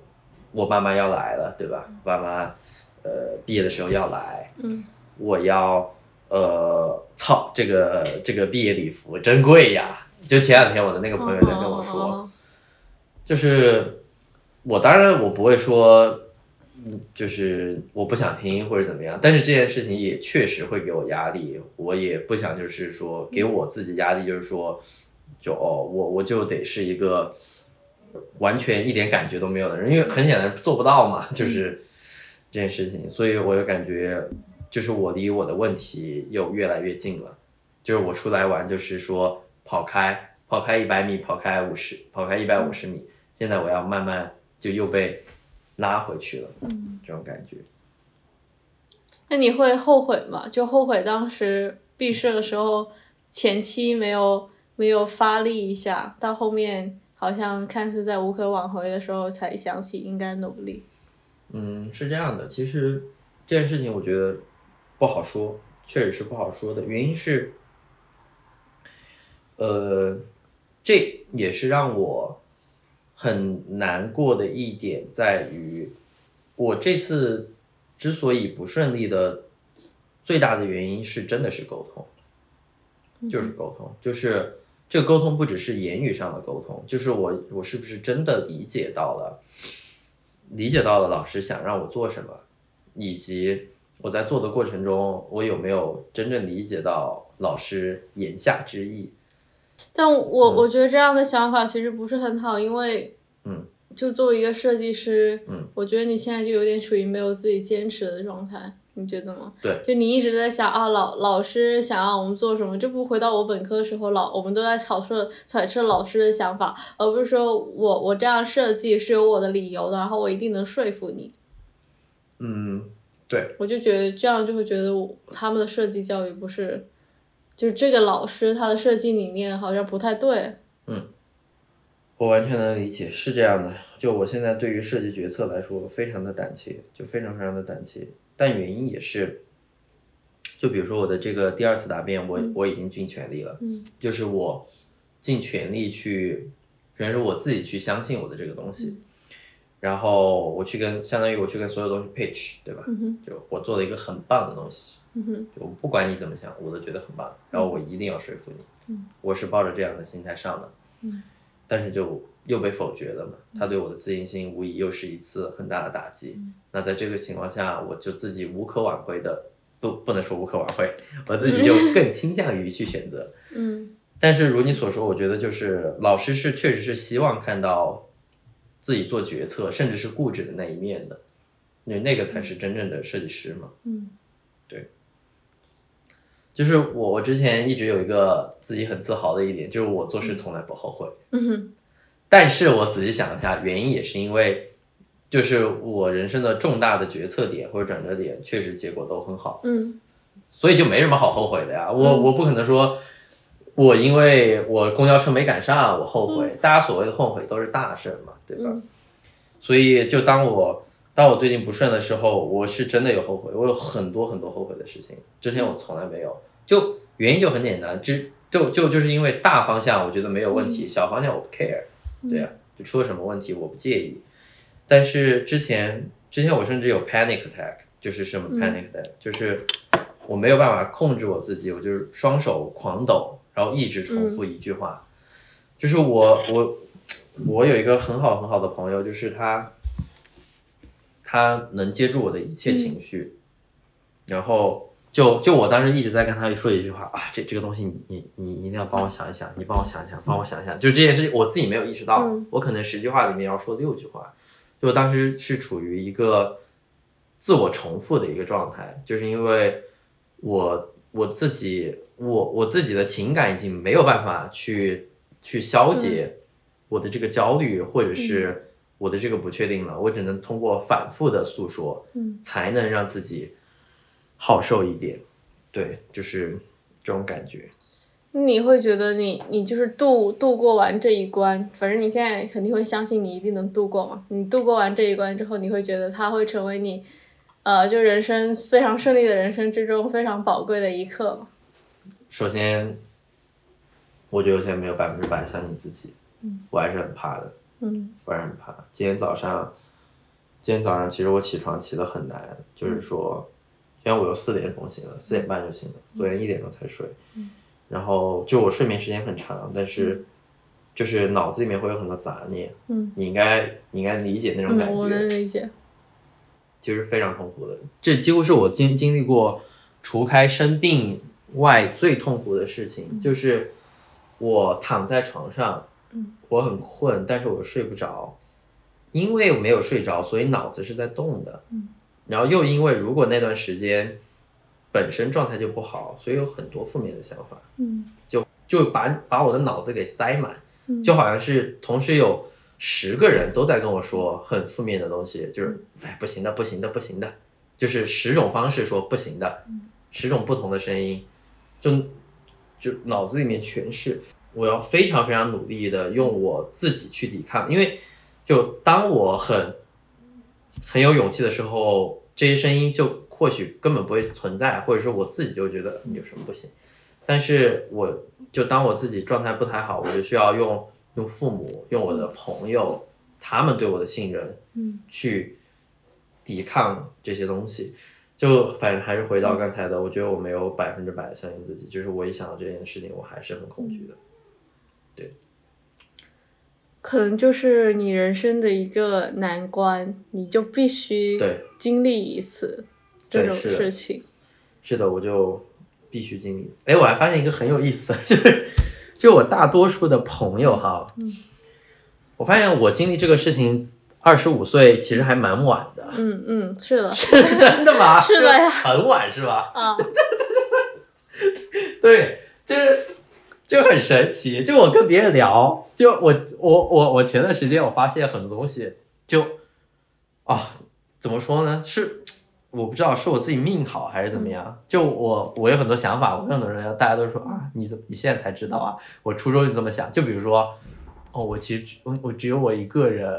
S2: 我爸妈要来了，对吧？爸妈呃毕业的时候要来，
S1: 嗯。
S2: 我要呃，操，这个这个毕业礼服真贵呀！就前两天我的那个朋友在跟我说，
S1: 哦
S2: 就是我当然我不会说，嗯就是我不想听或者怎么样，但是这件事情也确实会给我压力，我也不想就是说给我自己压力，就是说，就哦，我我就得是一个完全一点感觉都没有的人，因为很显然做不到嘛，就是这件事情，所以我就感觉就是我离我的问题又越来越近了，就是我出来玩就是说跑开跑开一百米，跑开五十，跑开一百五十米，现在我要慢慢就又被拉回去了，这种感觉。
S1: 那你会后悔吗？就后悔当时毕设的时候前期没有没有发力一下，到后面好像看似在无可挽回的时候才想起应该努力。
S2: 嗯，是这样的，其实这件事情我觉得不好说，确实是不好说的。原因是，呃，这也是让我很难过的一点在于，我这次之所以不顺利的最大的原因是真的是沟通，就是沟通，就是这个沟通不只是言语上的沟通，就是我我是不是真的理解到了。理解到了老师想让我做什么，以及我在做的过程中，我有没有真正理解到老师言下之意。
S1: 但我、
S2: 嗯
S1: 我觉得这样的想法其实不是很好，因为
S2: 嗯，
S1: 就作为一个设计师，
S2: 嗯，
S1: 我觉得你现在就有点处于没有自己坚持的状态，你觉得吗？
S2: 对，
S1: 就你一直在想啊，老老师想让我们做什么，这不回到我本科的时候，老我们都在揣测揣测老师的想法，而不是说我我这样设计是有我的理由的，然后我一定能说服你。
S2: 嗯，对，
S1: 我就觉得这样就会觉得我他们的设计教育不是，就是这个老师他的设计理念好像不太对。
S2: 嗯我完全能理解，是这样的。就我现在对于设计决策来说，非常的胆怯，就非常非常的胆怯。但原因也是，就比如说我的这个第二次答辩，我、我已经尽全力了，
S1: 嗯
S2: 就是我尽全力去，全是我自己去相信我的这个东西，然后我去跟相当于我去跟所有东西 pitch，对吧？
S1: 嗯
S2: 就我做了一个很棒的东西，
S1: 嗯哼
S2: 就不管你怎么想，我都觉得很棒，然后我一定要说服你。
S1: 嗯，
S2: 我是抱着这样的心态上的。
S1: 嗯，
S2: 但是就又被否决了嘛，他对我的自信心无疑又是一次很大的打击。那在这个情况下，我就自己无可挽回的，不不能说无可挽回，我自己就更倾向于去选择。
S1: 嗯
S2: 但是如你所说，我觉得就是老师是确实是希望看到自己做决策，甚至是固执的那一面的，因为那个才是真正的设计师嘛。
S1: 嗯对
S2: 就是我，我之前一直有一个自己很自豪的一点，就是我做事从来不后悔。
S1: 嗯哼
S2: 但是我仔细想一下，原因也是因为，就是我人生的重大的决策点或者转折点，确实结果都很好，
S1: 嗯
S2: 所以就没什么好后悔的呀。我我不可能说，我因为我公交车没赶上，我后悔。大家所谓的后悔都是大事儿嘛，对吧？
S1: 嗯
S2: 所以就当我当我最近不顺的时候，我是真的有后悔，我有很多很多后悔的事情，之前我从来没有。就原因就很简单，只就就就是因为大方向我觉得没有问题，小方向我不 care，对啊，就出了什么问题我不介意。但是之前之前我甚至有 panic attack，就是什么 panic attack，、就是我没有办法控制我自己，我就是双手狂抖，然后一直重复一句话，就是我我我有一个很好很好的朋友，就是他他能接住我的一切情绪，然后。就就我当时一直在跟他说一句话啊，这这个东西你你你一定要帮我想一想，你帮我想一想，帮我想一想。就这件事情我自己没有意识到，
S1: 嗯。
S2: 我可能十句话里面要说六句话，就我当时是处于一个自我重复的一个状态，就是因为我我自己我我自己的情感已经没有办法去去消解我的这个焦虑或者是我的这个不确定了，我只能通过反复的诉说，
S1: 嗯，
S2: 才能让自己好受一点。对，就是这种感觉。
S1: 你会觉得你你就是度度过完这一关，反正你现在肯定会相信你一定能度过嘛。你度过完这一关之后，你会觉得它会成为你，呃，就人生非常顺利的人生之中非常宝贵的一刻嘛。
S2: 首先，我觉得我现在没有百分之百相信自己，我还是很怕的，
S1: 嗯
S2: 我还是很怕。今天早上，今天早上其实我起床起得很难，就是说，因为我有四点钟醒了，四点半就醒了，昨天一点钟才睡，然后就我睡眠时间很长，但是就是脑子里面会有很多杂念，
S1: 嗯
S2: 你应该你应该理解那种感
S1: 嗯，
S2: 觉，
S1: 我能理解。
S2: 其实非常痛苦的。这几乎是我经经历过除开生病外最痛苦的事情，就是我躺在床上，
S1: 嗯
S2: 我很困，但是我睡不着，因为我没有睡着，所以脑子是在动的，
S1: 嗯
S2: 然后又因为如果那段时间本身状态就不好，所以有很多负面的想法，
S1: 嗯。
S2: 就就把把我的脑子给塞满，
S1: 嗯。
S2: 就好像是同时有十个人都在跟我说很负面的东西，就是哎不行的，不行的，不行的，就是十种方式说不行的，十种不同的声音，就就脑子里面全是。我要非常非常努力的用我自己去抵抗，因为就当我很很有勇气的时候，这些声音就或许根本不会存在，或者说我自己就觉得有什么不行。但是我就当我自己状态不太好，我就需要用用父母、用我的朋友，他们对我的信任，
S1: 嗯
S2: 去抵抗这些东西。就反正还是回到刚才的，我觉得我没有百分之百相信自己，就是我一想到这件事情，我还是很恐惧的。
S1: 可能就是你人生的一个难关，你就必须
S2: 对
S1: 经历一次这种事情。
S2: 是的，我就必须经历。哎，我还发现一个很有意思，就是就我大多数的朋友哈，
S1: 嗯
S2: 我发现我经历这个事情，二十五岁其实还蛮晚的。
S1: 嗯嗯，是的，是
S2: 真的吗？
S1: 是的呀
S2: 很晚是吧？
S1: 啊，
S2: 对，就是就很神奇。就我跟别人聊，就我我我我前段时间我发现很多东西，就啊，怎么说呢？是我不知道是我自己命好还是怎么样。就我我有很多想法，我跟很多人聊，大家都说啊，你怎么你现在才知道啊？我初中就这么想。就比如说，哦，我其实只我我只有我一个人，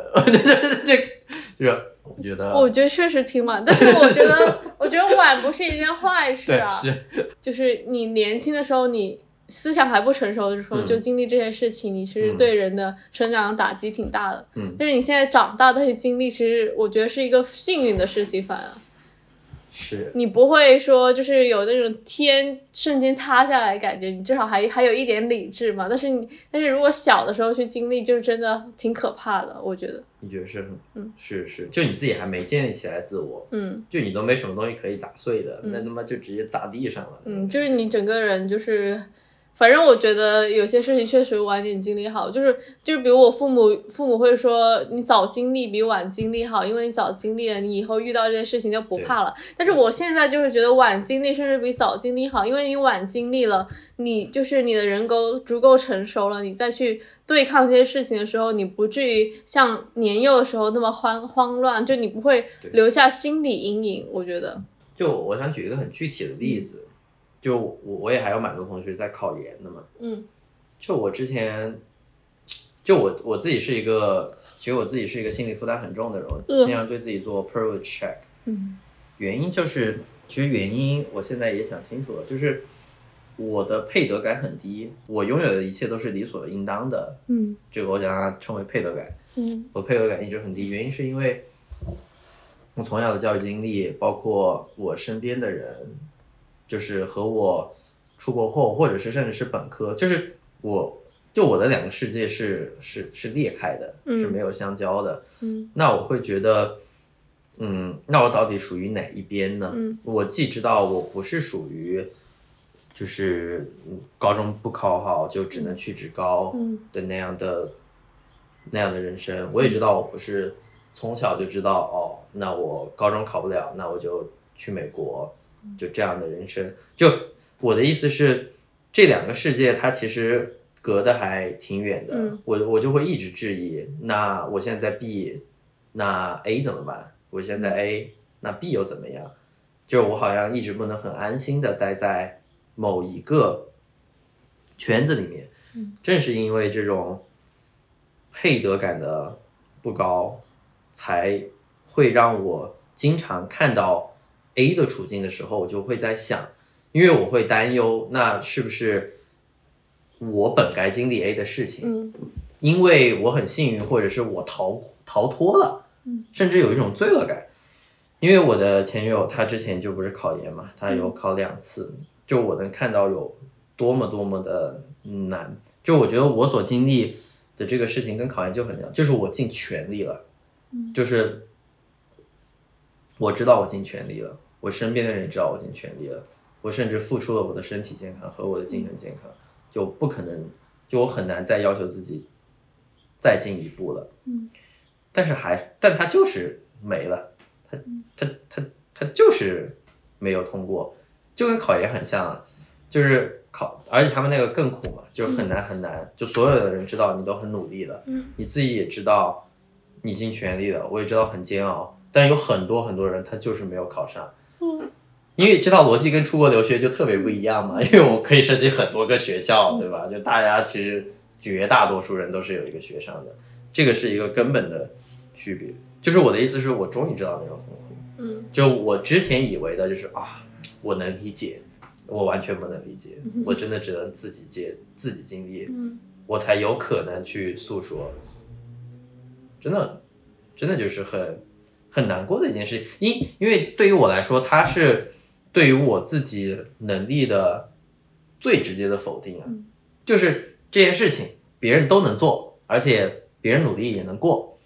S2: 这 就是我觉得
S1: 我觉得确实挺晚，但是我觉得，我觉得晚不是一件坏事啊。
S2: 是
S1: 就是你年轻的时候，你思想还不成熟的时候
S2: 嗯
S1: 就经历这些事情，你其实
S2: 嗯
S1: 对人的成长打击挺大的。
S2: 嗯
S1: 但是你现在长大再去经历，其实我觉得是一个幸运的事情，反而。
S2: 是
S1: 你不会说就是有那种天瞬间塌下来的感觉，你至少还还有一点理智嘛。但是你但是如果小的时候去经历，就是真的挺可怕的，我觉得。
S2: 你觉得是很，
S1: 嗯，
S2: 是是，就你自己还没建立起来自我，
S1: 嗯
S2: 就你都没什么东西可以砸碎的，
S1: 嗯
S2: 那他妈就直接砸地上了。
S1: 嗯，就是你整个人就是。反正我觉得有些事情确实晚点经历好，就是就是比如我父母父母会说你早经历比晚经历好，因为你早经历了，你以后遇到这些事情就不怕了。但是我现在就是觉得晚经历甚至比早经历好，因为你晚经历了，你就是你的人够足够成熟了，你再去对抗这些事情的时候，你不至于像年幼的时候那么慌慌乱，就你不会留下心理阴影。我觉得，
S2: 就我想举一个很具体的例子，就我我也还有蛮多同学在考研的嘛，
S1: 嗯。
S2: 就我之前，就我我自己是一个，其实我自己是一个心理负担很重的人，经常对自己做 privilege check，
S1: 嗯。
S2: 原因就是，其实原因我现在也想清楚了，就是我的配得感很低，我拥有的一切都是理所应当的，
S1: 嗯。
S2: 这个我想让它称为配得感。
S1: 嗯。
S2: 我配得感一直很低，原因是因为我从小的教育经历，包括我身边的人，就是和我出国后，或者是甚至是本科，就是我就我的两个世界是是是裂开的，
S1: 嗯
S2: 是没有相交的。
S1: 嗯
S2: 那我会觉得，嗯，那我到底属于哪一边呢？
S1: 嗯
S2: 我既知道我不是属于。就是嗯高中不考好就只能去职高
S1: 嗯
S2: 的那样的、那样的人生，我也知道我不是从小就知道哦，那我高中考不了，那我就去美国，就这样的人生。就我的意思是，这两个世界它其实隔得还挺远的，
S1: 嗯
S2: 我我就会一直质疑，那我现在 B，那 A 怎么办？我现在 A，那 B 又怎么样？就我好像一直不能很安心的待在某一个圈子里面，正是因为这种配得感的不高，才会让我经常看到 A 的处境的时候，我就会在想，因为我会担忧，那是不是我本该经历 A 的事情？
S1: 嗯
S2: 因为我很幸运，或者是我逃逃脱了，甚至有一种罪恶感。因为我的前女友她之前就不是考研嘛，她有考两次，就我能看到有多么多么的难。就我觉得我所经历的这个事情跟考研就很像，就是我尽全力了，就是我知道我尽全力了，我身边的人知道我尽全力了，我甚至付出了我的身体健康和我的精神健康，就不可能，就我很难再要求自己再进一步了。
S1: 嗯，
S2: 但是还，但他就是没了，他他他他就是没有通过，就跟考研很像啊，就是考，而且他们那个更苦嘛，就很难很难，就所有的人知道你都很努力了，
S1: 嗯，
S2: 你自己也知道你尽全力了，我也知道很煎熬，但有很多很多人他就是没有考上，
S1: 嗯
S2: 因为这套逻辑跟出国留学就特别不一样嘛，因为我可以申请很多个学校，对吧？就大家其实绝大多数人都是有一个学上的，这个是一个根本的区别。就是我的意思是我终于知道那种痛苦，
S1: 嗯
S2: 就我之前以为的就是啊，我能理解，我完全不能理解，我真的只能自己接 自己经历，
S1: 嗯
S2: 我才有可能去诉说。真的，真的就是很很难过的一件事，因因为对于我来说，它是对于我自己能力的最直接的否定啊，
S1: 嗯
S2: 就是这件事情别人都能做，而且别人努力也能过，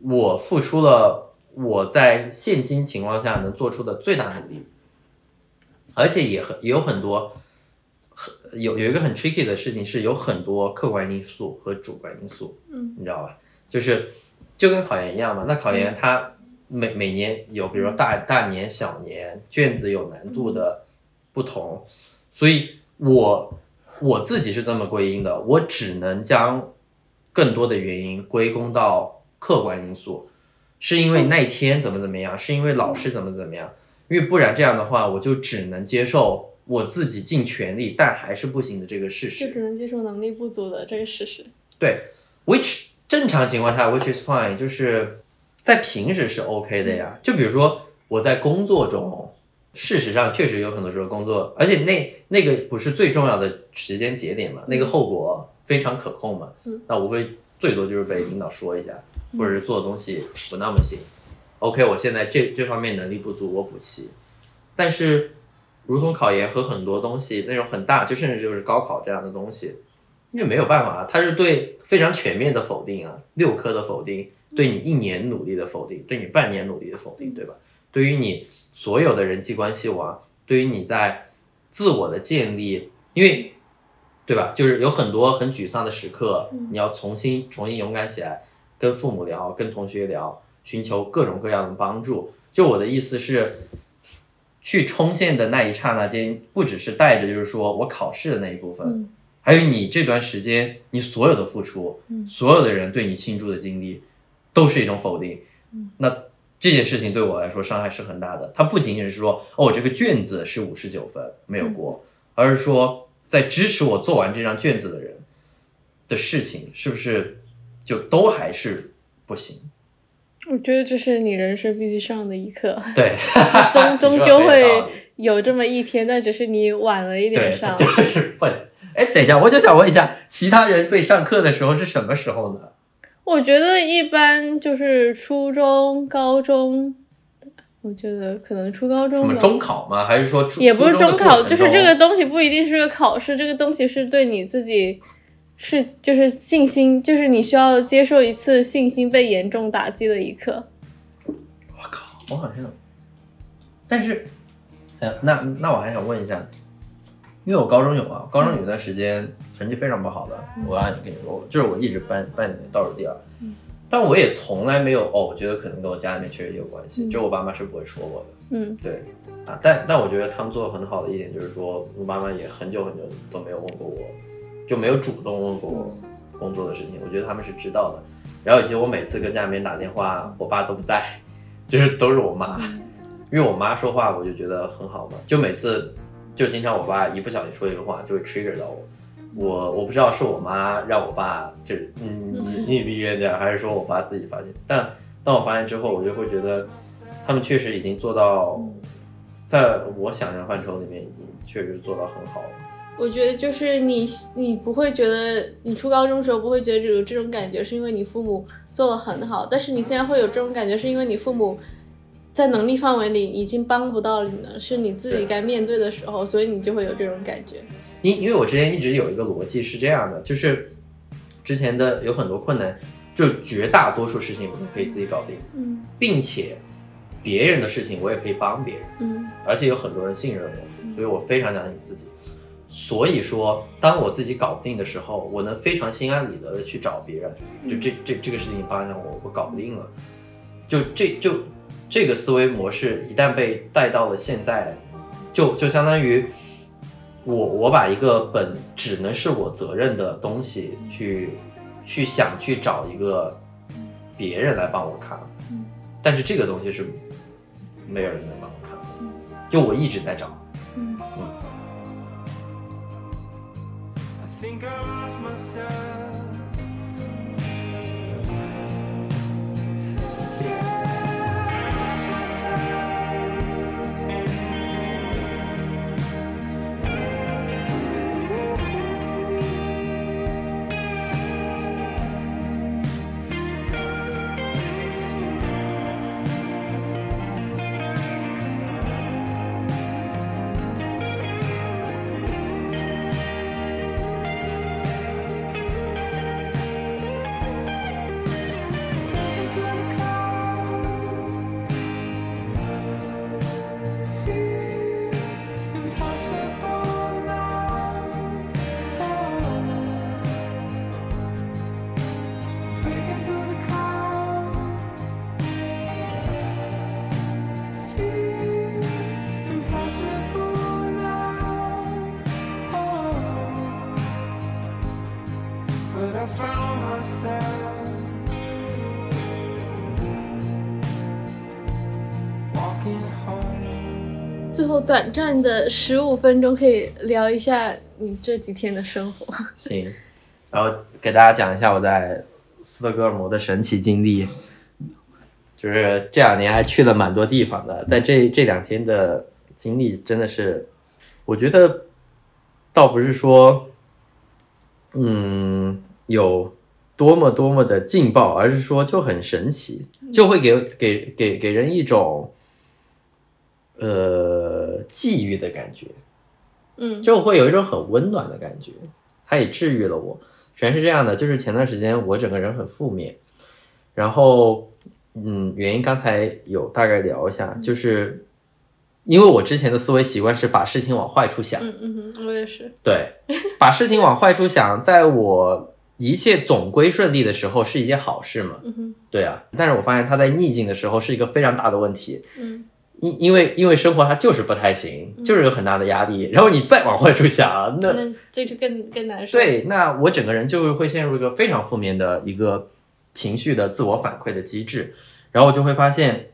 S2: 我付出了我在现今情况下能做出的最大努力，而且也很也有很多。很有有一个很 tricky 的事情是有很多客观因素和主观因素，
S1: 嗯
S2: 你知道吧？就是就跟考研一样嘛。那考研它每每年有，比如说大大年、小年，卷子有难度的不同，所以我我自己是这么归因的，我只能将更多的原因归功到客观因素，是因为那天怎么怎么样，是因为老师怎么怎么样，因为不然这样的话，我就只能接受我自己尽全力但还是不行的这个事实。
S1: 就只能接受能力不足的这个事实。
S2: 对，which 正常情况下，which is fine，就是在平时是 OK 的呀。就比如说我在工作中，事实上确实有很多时候工作，而且那那个不是最重要的时间节点嘛，那个后果非常可控嘛。
S1: 嗯
S2: 那无非最多就是被领导说一下，或者是做的东西不那么行。OK，我现在这这方面能力不足，我补齐。但是如同考研和很多东西那种很大，就甚至就是高考这样的东西，因为没有办法啊，它是对非常全面的否定啊，六科的否定，对你一年努力的否定，对你半年努力的否定，对吧？对于你所有的人际关系网，对于你在自我的建立，因为对吧？就是有很多很沮丧的时刻，你要重新重新勇敢起来，跟父母聊，跟同学聊，寻求各种各样的帮助。就我的意思是，去冲线的那一刹那间，不只是带着就是说我考试的那一部分，
S1: 嗯
S2: 还有你这段时间你所有的付出，
S1: 嗯
S2: 所有的人对你倾注的精力，都是一种否定。
S1: 嗯
S2: 那这件事情对我来说伤害是很大的。它不仅仅是说哦，这个卷子是五十九分没有过，而是说在支持我做完这张卷子的人的事情，是不是就都还是不行？
S1: 我觉得这是你人生必须上的一课，
S2: 对，
S1: 终 终究会有这么一天，但只是你晚了一点，上。
S2: 就是不。哎，等一下，我就想问一下，其他人被上课的时候是什么时候呢？
S1: 我觉得一般就是初中、高中，我觉得可能初高
S2: 什么
S1: 中
S2: 中考吗？还是说初
S1: 也不是
S2: 中
S1: 考，
S2: 中
S1: 就是这个东西不一定是个考试，这个东西是对你自己是就是信心，就是你需要接受一次信心被严重打击的一刻。
S2: 我靠，我好像，但是，呃，那那我还想问一下，因为我高中有啊，高中有一段时间成绩非常不好的，我按跟你说，就是我一直班班里面倒数第二，
S1: 嗯。
S2: 但我也从来没有哦，我觉得可能跟我家里面确实也有关系，
S1: 嗯。
S2: 就我爸妈是不会说我的，
S1: 嗯。
S2: 对，啊，但但我觉得他们做的很好的一点就是说，我妈妈也很久很久都没有问过我，就没有主动问过我工作的事情，我觉得他们是知道的。然后以及我每次跟家里面打电话，我爸都不在，就是都是我妈，因为我妈说话我就觉得很好嘛，就每次就经常我爸一不小心说一个话就会 trigger 到我。我我不知道是我妈让我爸就是嗯你你离远点，还是说我爸自己发现。但当我发现之后，我就会觉得他们确实已经做到，在我想象范畴里面已经确实做到很好了。
S1: 我觉得就是你，你不会觉得你初高中时候不会觉得有这种感觉，是因为你父母做的很好，但是你现在会有这种感觉，是因为你父母在能力范围里已经帮不到你了，是你自己该面对的时候，所以你就会有这种感觉。
S2: 因因为我之前一直有一个逻辑是这样的，就是之前的有很多困难，就绝大多数事情我都可以自己搞定，
S1: 嗯。
S2: 并且别人的事情我也可以帮别人，
S1: 嗯。
S2: 而且有很多人信任我，所以我非常相信自己。所以说，当我自己搞不定的时候，我能非常心安理得的去找别人，就这这这个事情帮一下我我搞不定了，就这就这个思维模式一旦被带到了现在，就就相当于我我把一个本只能是我责任的东西去去想去找一个别人来帮我看，
S1: 嗯
S2: 但是这个东西是没有人能帮我看，就我一直在找。
S1: 嗯
S5: I think I lost myself.
S1: 短暂的十五分钟，可以聊一下你这几天的生活。
S2: 行，然后给大家讲一下我在斯德哥尔摩的神奇经历，就是这两年还去了蛮多地方的，但这这两天的经历真的是，我觉得倒不是说，嗯，有多么多么的劲爆，而是说就很神奇，就会给给给给人一种，呃，际遇的感觉，
S1: 嗯，
S2: 就会有一种很温暖的感觉，它也治愈了我。全是这样的，就是前段时间我整个人很负面，然后嗯，原因刚才有大概聊一下，就是因为我之前的思维习惯是把事情往坏处想，
S1: 嗯嗯哼，我也是，
S2: 对，把事情往坏处想，在我一切总归顺利的时候是一件好事嘛，
S1: 嗯哼，
S2: 对啊，但是我发现它在逆境的时候是一个非常大的问题，
S1: 嗯
S2: 因因为因为生活它就是不太行，就是有很大的压力，然后你再往坏处想，那
S1: 那这就更更难受。，
S2: 对，那我整个人就会陷入一个非常负面的一个情绪的自我反馈的机制，然后我就会发现，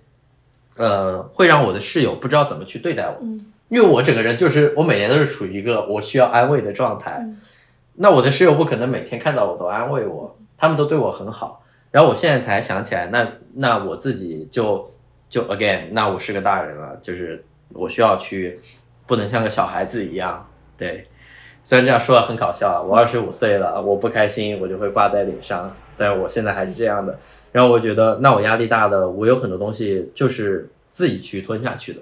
S2: 呃，会让我的室友不知道怎么去对待我，
S1: 嗯
S2: 因为我整个人就是我每年都是处于一个我需要安慰的状态，
S1: 嗯
S2: 那我的室友不可能每天看到我都安慰我，他们都对我很好，然后我现在才想起来，那那我自己就就 again，那我是个大人了，就是我需要去，不能像个小孩子一样，对。虽然这样说的很搞笑啊，我二十五岁了，我不开心我就会挂在脸上，但是我现在还是这样的。然后我觉得，那我压力大的，我有很多东西就是自己去吞下去的。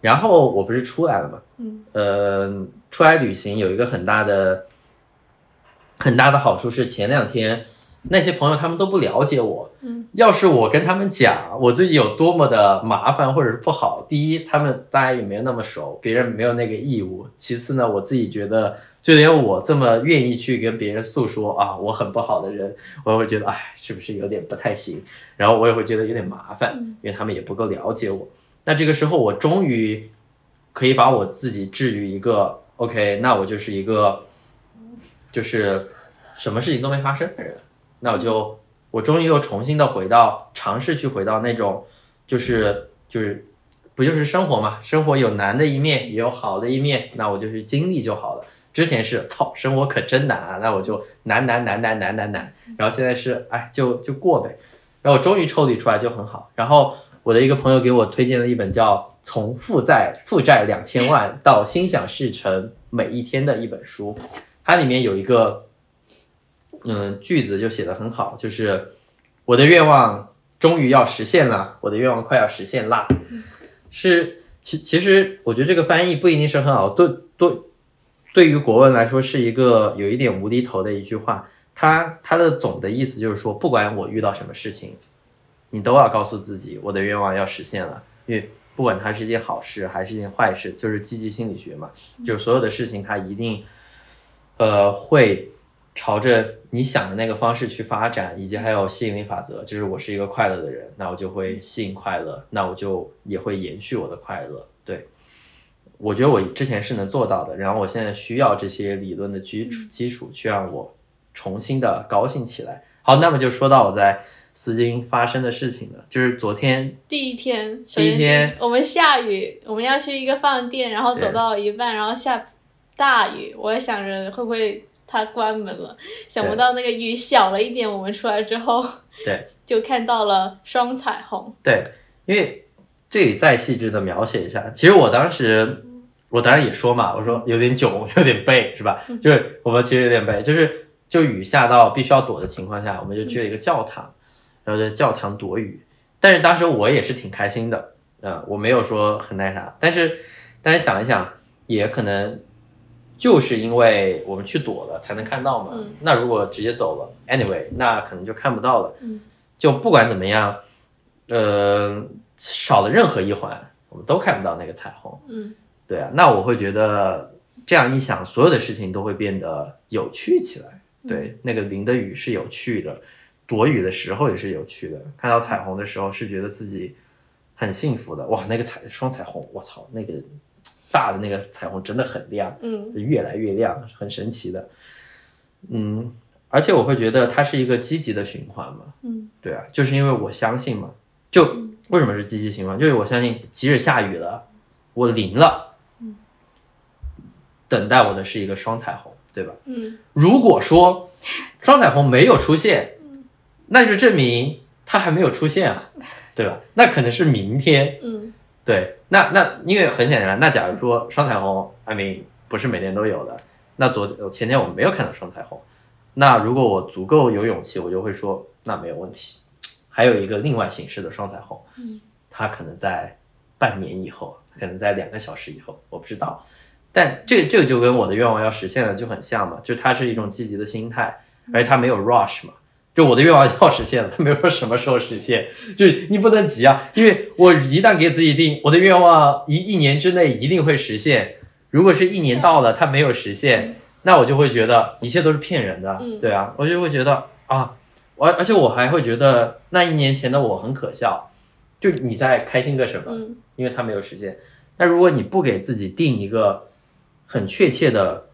S2: 然后我不是出来了嘛，
S1: 嗯
S2: 呃，出来旅行有一个很大的很大的好处是，前两天那些朋友他们都不了解我，
S1: 嗯，
S2: 要是我跟他们讲我最近有多么的麻烦或者是不好，第一，他们大家也没有那么熟，别人没有那个义务；其次呢，我自己觉得，就连我这么愿意去跟别人诉说啊，我很不好的人，我也会觉得，哎，是不是有点不太行？然后我也会觉得有点麻烦，因为他们也不够了解我。那这个时候，我终于可以把我自己置于一个 OK，那我就是一个就是什么事情都没发生的人，那我就我终于又重新的回到尝试去回到那种就是就是不就是生活嘛，生活有难的一面，也有好的一面，那我就去经历就好了。之前是操，生活可真难啊，那我就难难难难难难难，然后现在是哎就就过呗，然后我终于抽离出来就很好，然后。我的一个朋友给我推荐了一本叫《从负债负债两千万到心想事成每一天》的一本书，它里面有一个嗯句子就写的很好，就是我的愿望终于要实现了，我的愿望快要实现啦。是其其实我觉得这个翻译不一定是很好，对对，对于国文来说是一个有一点无厘头的一句话。它它的总的意思就是说，不管我遇到什么事情。你都要告诉自己，我的愿望要实现了，因为不管它是一件好事还是一件坏事，就是积极心理学嘛，就是所有的事情它一定，呃，会朝着你想的那个方式去发展，以及还有吸引力法则，就是我是一个快乐的人，那我就会吸引快乐，那我就也会延续我的快乐。对，我觉得我之前是能做到的，然后我现在需要这些理论的基础基础去让我重新的高兴起来。好，那么就说到我在。丝巾发生的事情了，就是昨天
S1: 第一天，
S2: 第一天
S1: 我们下雨，我们要去一个饭店，然后走到一半，然后下大雨，我也想着会不会它关门了，想不到那个雨小了一点，我们出来之后，
S2: 对，
S1: 就看到了双彩虹。
S2: 对，因为这里再细致的描写一下，其实我当时，我当然也说嘛，我说有点囧，有点背，是吧？就是我们其实有点背，就是就雨下到必须要躲的情况下，我们就去了一个教堂。然后在教堂躲雨，但是当时我也是挺开心的，呃，我没有说很那啥，但是但是想一想，也可能就是因为我们去躲了才能看到嘛。
S1: 嗯、
S2: 那如果直接走了，anyway，那可能就看不到了。
S1: 嗯、
S2: 就不管怎么样，呃，少了任何一环，我们都看不到那个彩虹。
S1: 嗯，
S2: 对啊，那我会觉得这样一想，所有的事情都会变得有趣起来。对，那个淋的雨是有趣的。躲雨的时候也是有趣的，看到彩虹的时候是觉得自己很幸福的。哇，那个彩双彩虹，我操，那个大的那个彩虹真的很亮，
S1: 嗯，
S2: 越来越亮，很神奇的。嗯，而且我会觉得它是一个积极的循环嘛，
S1: 嗯，
S2: 对啊，就是因为我相信嘛，就为什么是积极循环？就是我相信，即使下雨了，我淋了，
S1: 嗯，
S2: 等待我的是一个双彩虹，对吧？
S1: 嗯，
S2: 如果说双彩虹没有出现，那就证明它还没有出现啊，对吧？那可能是明天，
S1: 嗯，
S2: 对。那那因为很显然，那假如说双彩虹，I mean 不是每年都有的，那昨前天我们没有看到双彩虹，那如果我足够有勇气，我就会说那没有问题。还有一个另外形式的双彩虹，
S1: 嗯，
S2: 它可能在半年以后，可能在两个小时以后，我不知道。但这这个就跟我的愿望要实现了就很像嘛，就它是一种积极的心态，而且它没有 rush 嘛。就我的愿望要实现了，他 没有说什么时候实现，就是你不能急啊，因为我一旦给自己定我的愿望一一年之内一定会实现，如果是一年到了它没有实现，那我就会觉得一切都是骗人的，
S1: 嗯
S2: 对啊，我就会觉得啊，我而且我还会觉得那一年前的我很可笑，就你在开心个什么？
S1: 嗯
S2: 因为他没有实现。那如果你不给自己定一个很确切的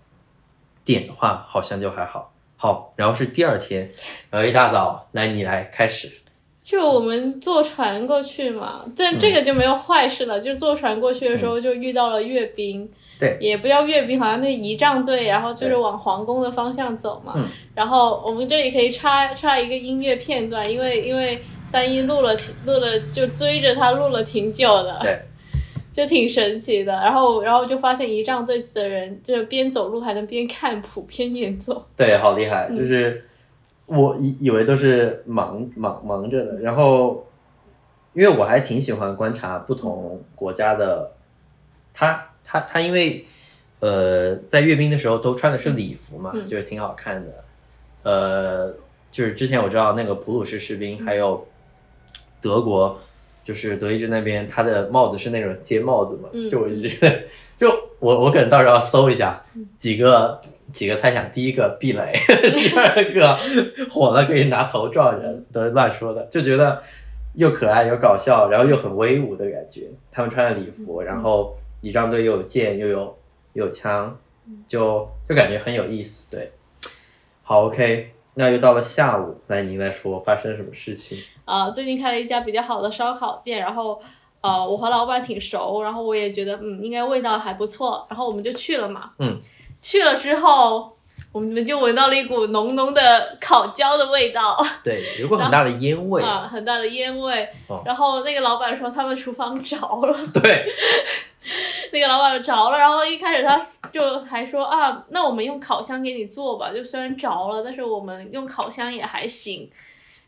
S2: 点的话，好像就还好。好，然后是第二天，然后一大早来你来开始，
S1: 就我们坐船过去嘛，这
S2: 嗯。
S1: 这个就没有坏事了。就是坐船过去的时候，就遇到了阅兵，
S2: 对。
S1: 也不叫阅兵，好像那仪仗队，然后就是往皇宫的方向走嘛。
S2: 嗯。
S1: 然后我们这里可以插插一个音乐片段，因为因为三一录了挺录了，就追着他录了挺久的，
S2: 对，
S1: 就挺神奇的。然后然后就发现仪仗队的人就是边走路还能边看谱边演奏。
S2: 对，好厉害，就是我以以为都是忙忙忙着的，然后因为我还挺喜欢观察不同国家的，他他他因为呃在阅兵的时候都穿的是礼服嘛，
S1: 嗯
S2: 就是挺好看的，呃，就是之前我知道那个普鲁士士兵还有德国。就是德意志那边，他的帽子是那种尖帽子嘛，
S1: 嗯。
S2: 就我就觉得，就我我可能到时候要搜一下几个几个猜想，第一个避雷，第二个火了可以拿头撞人，都是乱说的，就觉得又可爱又搞笑，然后又很威武的感觉。他们穿着礼服，然后仪仗队又有剑又有又有枪，就就感觉很有意思。对，好，OK，那又到了下午，来您来说发生什么事情？
S1: 啊、最近开了一家比较好的烧烤店，然后呃，我和老板挺熟，然后我也觉得嗯，应该味道还不错，然后我们就去了嘛。
S2: 嗯。
S1: 去了之后，我们就闻到了一股浓浓的烤焦的味道，
S2: 对，有股 很大的烟味。
S1: 啊，很大的烟味。
S2: 哦
S1: 然后那个老板说他们厨房着了，
S2: 对，
S1: 那个老板着了，然后一开始他就还说啊，那我们用烤箱给你做吧，就虽然着了，但是我们用烤箱也还行。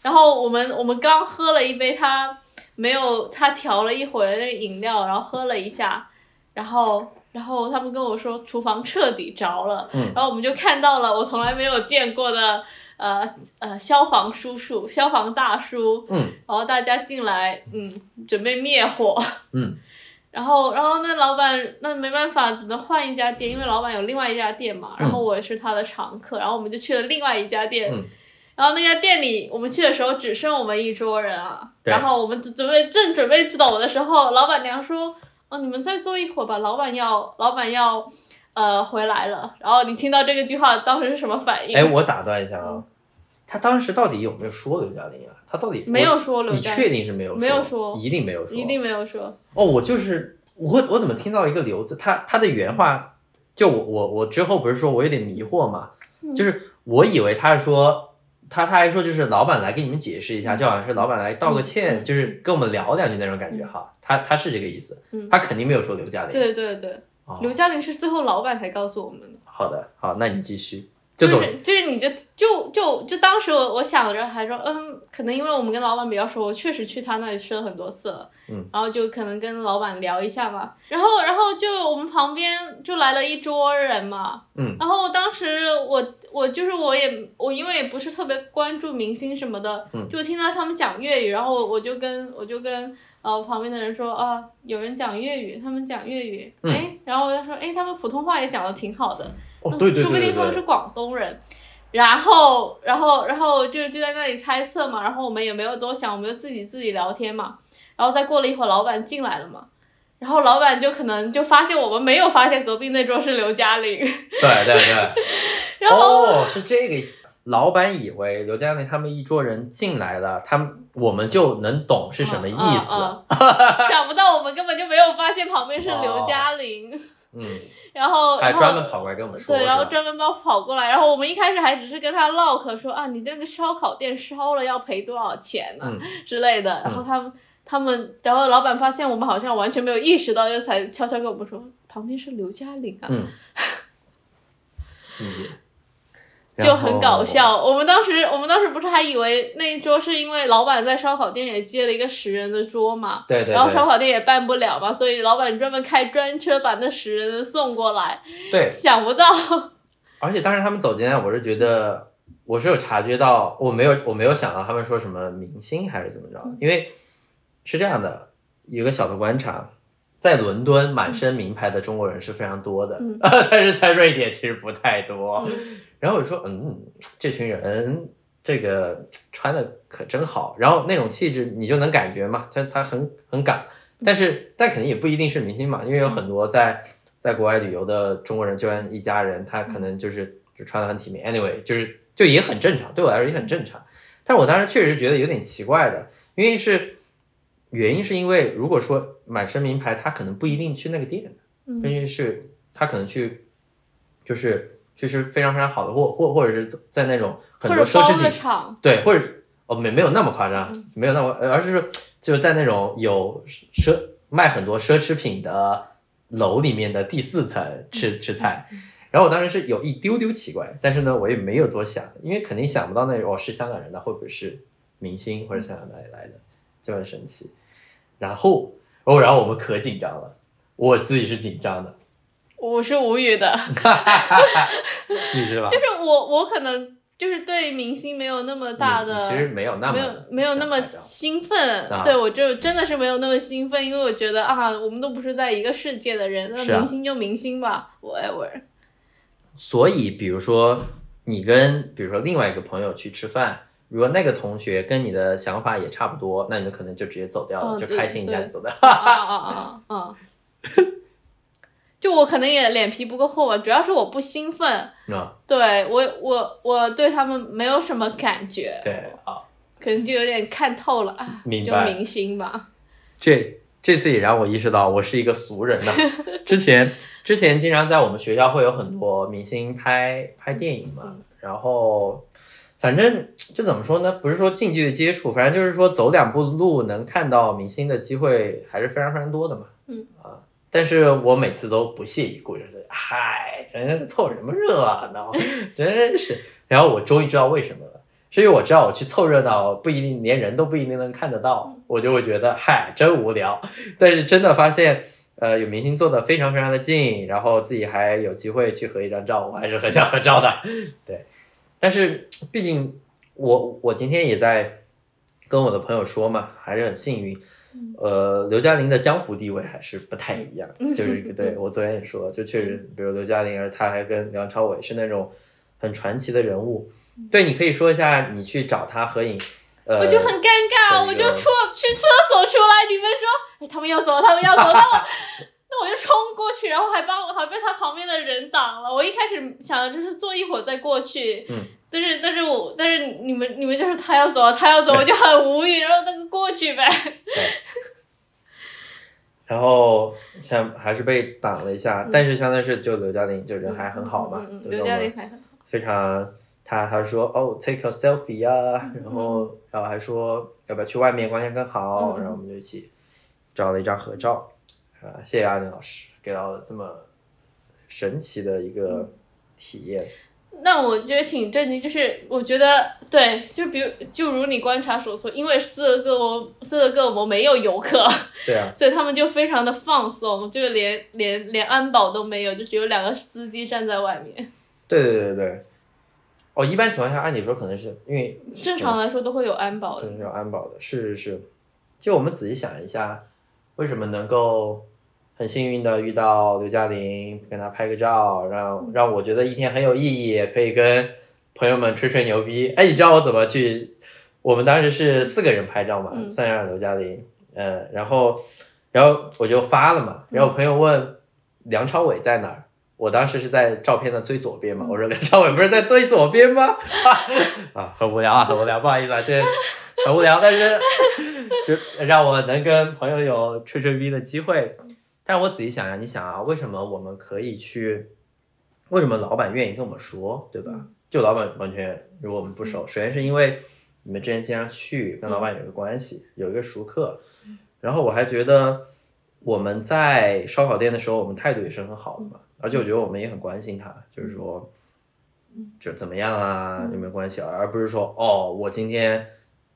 S1: 然后我们我们刚喝了一杯他没有他调了一会儿那个饮料，然后喝了一下，然后然后他们跟我说厨房彻底着了，
S2: 嗯。
S1: 然后我们就看到了我从来没有见过的呃呃消防叔叔、消防大叔，
S2: 嗯。
S1: 然后大家进来，嗯，准备灭火，
S2: 嗯。
S1: 然后，然后那老板那没办法，只能换一家店，因为老板有另外一家店嘛。然后我也是他的常客，然后我们就去了另外一家店。
S2: 嗯
S1: 然后那家店里，我们去的时候只剩我们一桌人啊。然后我们准备正准备走的时候，老板娘说：“哦，你们再坐一会儿吧，老板要老板要呃回来了。”然后你听到这个句话，当时是什么反应？
S2: 哎，我打断一下啊，他当时到底有没有说刘嘉玲啊？他到底
S1: 没有说刘嘉玲？
S2: 你确定是没有说？
S1: 没有说
S2: 一定没有说，
S1: 一定没有说。
S2: 哦，我就是我，我怎么听到一个“刘”字？他他的原话，就我我我之后不是说我有点迷惑嘛，
S1: 嗯
S2: 就是我以为他是说他他还说就是老板来给你们解释一下，就好像是老板来道个歉，
S1: 嗯
S2: 就是跟我们聊两句那种感觉哈。他他是这个意思，
S1: 嗯
S2: 他肯定没有说刘嘉玲。
S1: 对对对，
S2: 哦
S1: 刘嘉玲是最后老板才告诉我们的。
S2: 好的，好，那你继续，
S1: 就是就是你就就就就当时我我想着还说嗯，可能因为我们跟老板比较熟，我确实去他那里吃了很多次了，
S2: 嗯，
S1: 然后就可能跟老板聊一下嘛，然后然后就我们旁边就来了一桌人嘛，
S2: 嗯。
S1: 然后当时我我就是我也我因为也不是特别关注明星什么的，
S2: 嗯。
S1: 就听到他们讲粤语，然后我就跟我就跟。呃，旁边的人说啊，有人讲粤语，他们讲粤语，
S2: 嗯。
S1: 哎、然后我就说，哎，他们普通话也讲的挺好的，
S2: 哦，对对
S1: 说不
S2: 对对对，
S1: 定他们是广东人。然后，然后，然后就就在那里猜测嘛，然后我们也没有多想，我们就自己自己聊天嘛。然后再过了一会儿，老板进来了嘛，然后老板就可能就发现我们没有发现隔壁那桌是刘嘉玲，
S2: 对对对。
S1: 然后、
S2: 哦，是这个意思。老板以为刘嘉玲他们一桌人进来了，他们我们就能懂是什么意思。
S1: 想不到我们根本就没有发现旁边是刘嘉玲，
S2: 嗯，
S1: 然后
S2: 还专门跑过来跟我们说，
S1: 对，然后专门跑过来，然后我们一开始还只是跟他唠嗑说啊，你那个烧烤店烧了要赔多少钱呢、
S2: 嗯。
S1: 之类的，然后他们他们，然后老板发现我们好像完全没有意识到，就才悄悄跟我们说旁边是刘嘉玲啊，
S2: 嗯。
S1: 就很搞笑。我们当时，我们当时不是还以为那一桌是因为老板在烧烤店也接了一个十人的桌嘛，
S2: 对对对
S1: 然后烧烤店也办不了嘛，所以老板专门开专车把那十人送过来。
S2: 对，
S1: 想不到，
S2: 而且当时他们走进来，我是觉得我是有察觉到，我没有我没有想到他们说什么明星还是怎么着，因为是这样的，有个小的观察，在伦敦满身名牌的中国人是非常多的，
S1: 嗯。
S2: 但是在瑞典其实不太多。
S1: 嗯。
S2: 然后我就说，嗯，这群人这个穿的可真好，然后那种气质你就能感觉嘛，他他很很敢，但是但肯定也不一定是明星嘛，因为有很多在在国外旅游的中国人，就算一家人，他可能就是就穿的很体面，anyway，就是就也很正常，对我来说也很正常。但我当时确实觉得有点奇怪的，因为是原因是因为如果说买身名牌，他可能不一定去那个店，
S1: 嗯
S2: 因为是他可能去就是就是非常非常好的，或或或者是在那种很多奢侈品
S1: 场，
S2: 对，或者哦没没有那么夸张，
S1: 嗯
S2: 没有那么，呃而是说就是在那种有奢卖很多奢侈品的楼里面的第四层吃吃菜。然后我当时是有一丢丢奇怪，但是呢，我也没有多想，因为肯定想不到那哦是香港人的，会不会是明星或者香港哪里来的，就很神奇。然后哦，然后我们可紧张了，我自己是紧张的，
S1: 我是无语的。
S2: 你知道吧？
S1: 就是我，我可能就是对明星没有那么大的，
S2: 其实没有那么
S1: 没有没有那么兴奋，
S2: 啊
S1: 对我就真的是没有那么兴奋，因为我觉得啊，我们都不是在一个世界的人，那明星就明星吧，whatever。
S2: 所以，比如说你跟比如说另外一个朋友去吃饭，如果那个同学跟你的想法也差不多，那你们可能就直接走掉了，
S1: 哦
S2: 就开心一下就走掉。
S1: 啊啊啊啊啊！就我可能也脸皮不够厚吧，主要是我不兴奋，
S2: 嗯，
S1: 对我我我对他们没有什么感觉，
S2: 对啊，
S1: 可能就有点看透了啊，
S2: 明白
S1: 就明星吧。
S2: 这这次也让我意识到我是一个俗人呐。之前之前经常在我们学校会有很多明星拍拍电影嘛，然后反正就怎么说呢，不是说近距离接触，反正就是说走两步路能看到明星的机会还是非常非常多的嘛。
S1: 嗯
S2: 啊，但是我每次都不屑一顾，就是嗨，真是凑什么热闹，真是。然后我终于知道为什么了。是因为我知道我去凑热闹不一定连人都不一定能看得到，我就会觉得嗨真无聊。但是真的发现，呃，有明星坐的非常非常的近，然后自己还有机会去合一张照，我还是很想合照的。对，但是毕竟我我今天也在跟我的朋友说嘛，还是很幸运。呃，刘嘉玲的江湖地位还是不太一样，就是 对我昨天也说，就确实，比如刘嘉玲，而她还跟梁朝伟是那种很传奇的人物。对，你可以说一下你去找他合影，呃，
S1: 我就很尴尬，我就出去厕所出来，你们说，哎，他们要走，他们要走，那我那我就冲过去，然后还把我还被他旁边的人挡了。我一开始想的就是坐一会儿再过去，
S2: 嗯，
S1: 但是但是我但是你们你们就是他要走，他要走，我就很无语，然后那个过去呗。
S2: 然后像还是被挡了一下，但是相当于是就刘嘉玲就人还很好嘛，
S1: 刘嘉玲还很好。
S2: 非常，他他说哦，take a selfie 啊，然后然后还说要不要去外面光线更好，
S1: 嗯
S2: 然后我们就一起照了一张合照，啊，谢谢阿宁老师给到了这么神奇的一个体验，
S1: 那我觉得挺震惊，就是我觉得对，就比如就如你观察所说，因为斯德哥尔摩斯德哥尔摩没有游客，
S2: 对啊，
S1: 所以他们就非常的放松，就是连连连安保都没有，就只有两个司机站在外面。
S2: 对对对对，哦，一般情况下按理说可能是因为
S1: 正常来说都会有安保的
S2: 对，。有安保的，是是是。就我们仔细想一下，为什么能够很幸运的遇到刘嘉玲，跟她拍个照，让让我觉得一天很有意义，可以跟朋友们吹吹牛逼。哎，你知道我怎么去？我们当时是四个人拍照嘛，
S1: 嗯
S2: 算上刘嘉玲，嗯，然后然后我就发了嘛，然后我朋友问梁朝伟在哪儿。我当时是在照片的最左边嘛，我说梁朝伟不是在最左边吗？啊，很无聊啊，很无聊，不好意思啊，这很无聊，但是就让我能跟朋友有吹吹逼的机会。但是我仔细想想，你想啊，为什么我们可以去？为什么老板愿意跟我们说，对吧？就老板完全如果我们不熟，首先是因为你们之前经常去，跟老板有个关系，有一个熟客。然后我还觉得我们在烧烤店的时候，我们态度也是很好的嘛，而且我觉得我们也很关心他，就是说，就怎么样啊，有没有关系啊，而不是说哦，我今天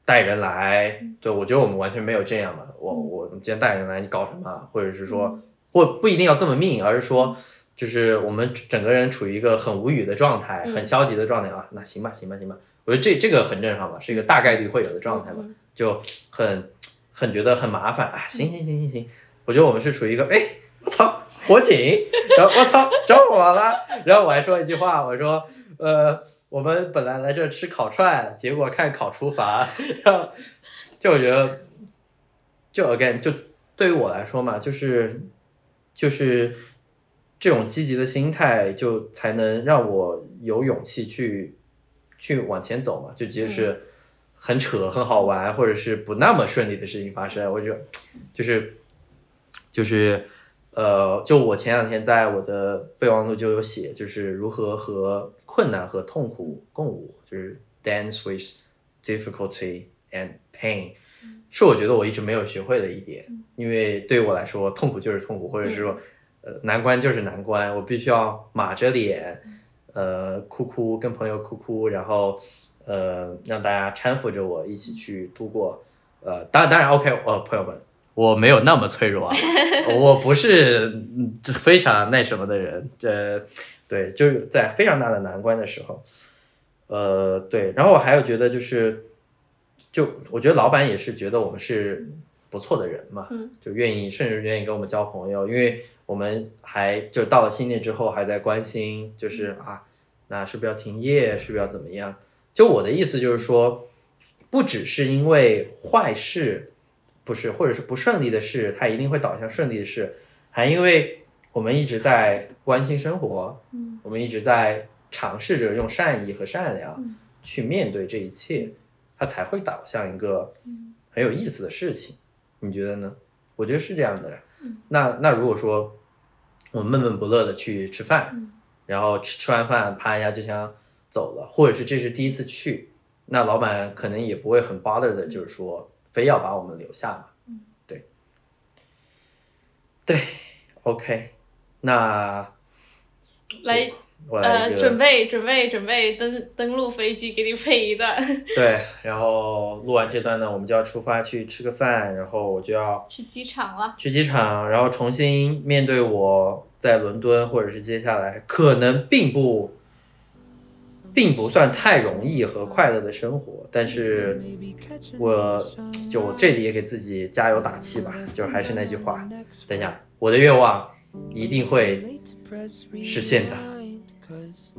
S2: 带人来，对我觉得我们完全没有这样嘛，我我今天带人来，你搞什么？或者是说，或不一定要这么命，而是说，就是我们整个人处于一个很无语的状态，很消极的状态啊，那行吧，行吧，行吧，我觉得这这个很正常嘛，是一个大概率会有的状态嘛，就很很觉得很麻烦啊，行行行行行，我觉得我们是处于一个，哎，我操，火警，然后我操，着火了，然后我还说一句话，我说，呃，我们本来来这吃烤串，结果看烤厨房，然后就我觉得，就 again 就对于我来说嘛，就是就是这种积极的心态，就才能让我有勇气去去往前走嘛，就即使很扯、很好玩，或者是不那么顺利的事情发生，我就就是就是呃，就我前两天在我的备忘录就有写，就是如何和困难和痛苦共舞，就是 dance with difficulty and pain，是我觉得我一直没有学会的一点，因为对于我来说，痛苦就是痛苦，或者是说，呃，难关就是难关，我必须要马着脸，呃，哭哭，跟朋友哭哭，然后，呃，让大家搀扶着我一起去度过，呃，当然当然 OK，呃，朋友们，我没有那么脆弱啊，我不是嗯非常那什么的人，这，对，就是在非常大的难关的时候，呃，对，然后我还有觉得就是。就我觉得老板也是觉得我们是不错的人嘛，
S1: 嗯。
S2: 就愿意甚至愿意跟我们交朋友，因为我们还就到了新店之后还在关心，就是啊，那是不是要停业，是不是要怎么样？就我的意思就是说，不只是因为坏事，不是或者是不顺利的事，它一定会导向顺利的事，还因为我们一直在关心生活，
S1: 嗯。
S2: 我们一直在尝试着用善意和善良
S1: 嗯。
S2: 去面对这一切，它才会导向一个很有意思的事情。你觉得呢？我觉得是这样的。那那如果说我们闷闷不乐的去吃饭，
S1: 嗯。
S2: 然后吃吃完饭啪一下就想走了，或者是这是第一次去，那老板可能也不会很 bother 的，就是说非要把我们留下嘛。嗯对，对，OK，那
S1: 来，
S2: 我来
S1: 呃，准备准备准备登登陆飞机，给你配一段，
S2: 对，然后录完这段呢，我们就要出发去吃个饭，然后我就要
S1: 去机场了。
S2: 去机场，然后重新面对我在伦敦或者是接下来可能并不，并不算太容易和快乐的生活，但是我就这里也给自己加油打气吧，就还是那句话，等一下，我的愿望一定会实现的，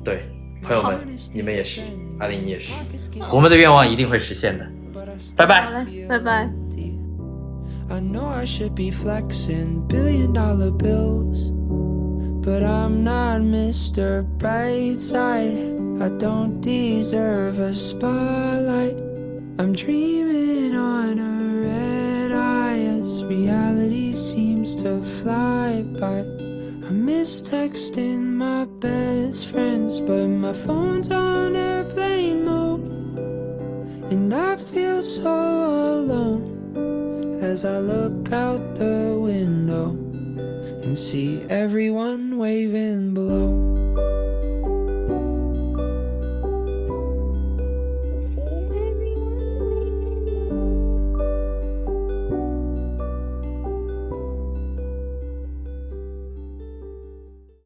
S2: 对，朋友们，你们也是，阿林你也是，我们的愿望一定会实现的，拜拜
S1: 拜拜。
S5: I know I should be flexing billion dollar bills, but I'm not Mr. Brightside. I don't deserve a spotlight. I'm dreaming on a red eye as reality seems to fly by. I miss texting my best friends, but my phone's on airplane mode, and I feel so alone as I look out the window and see everyone waving below.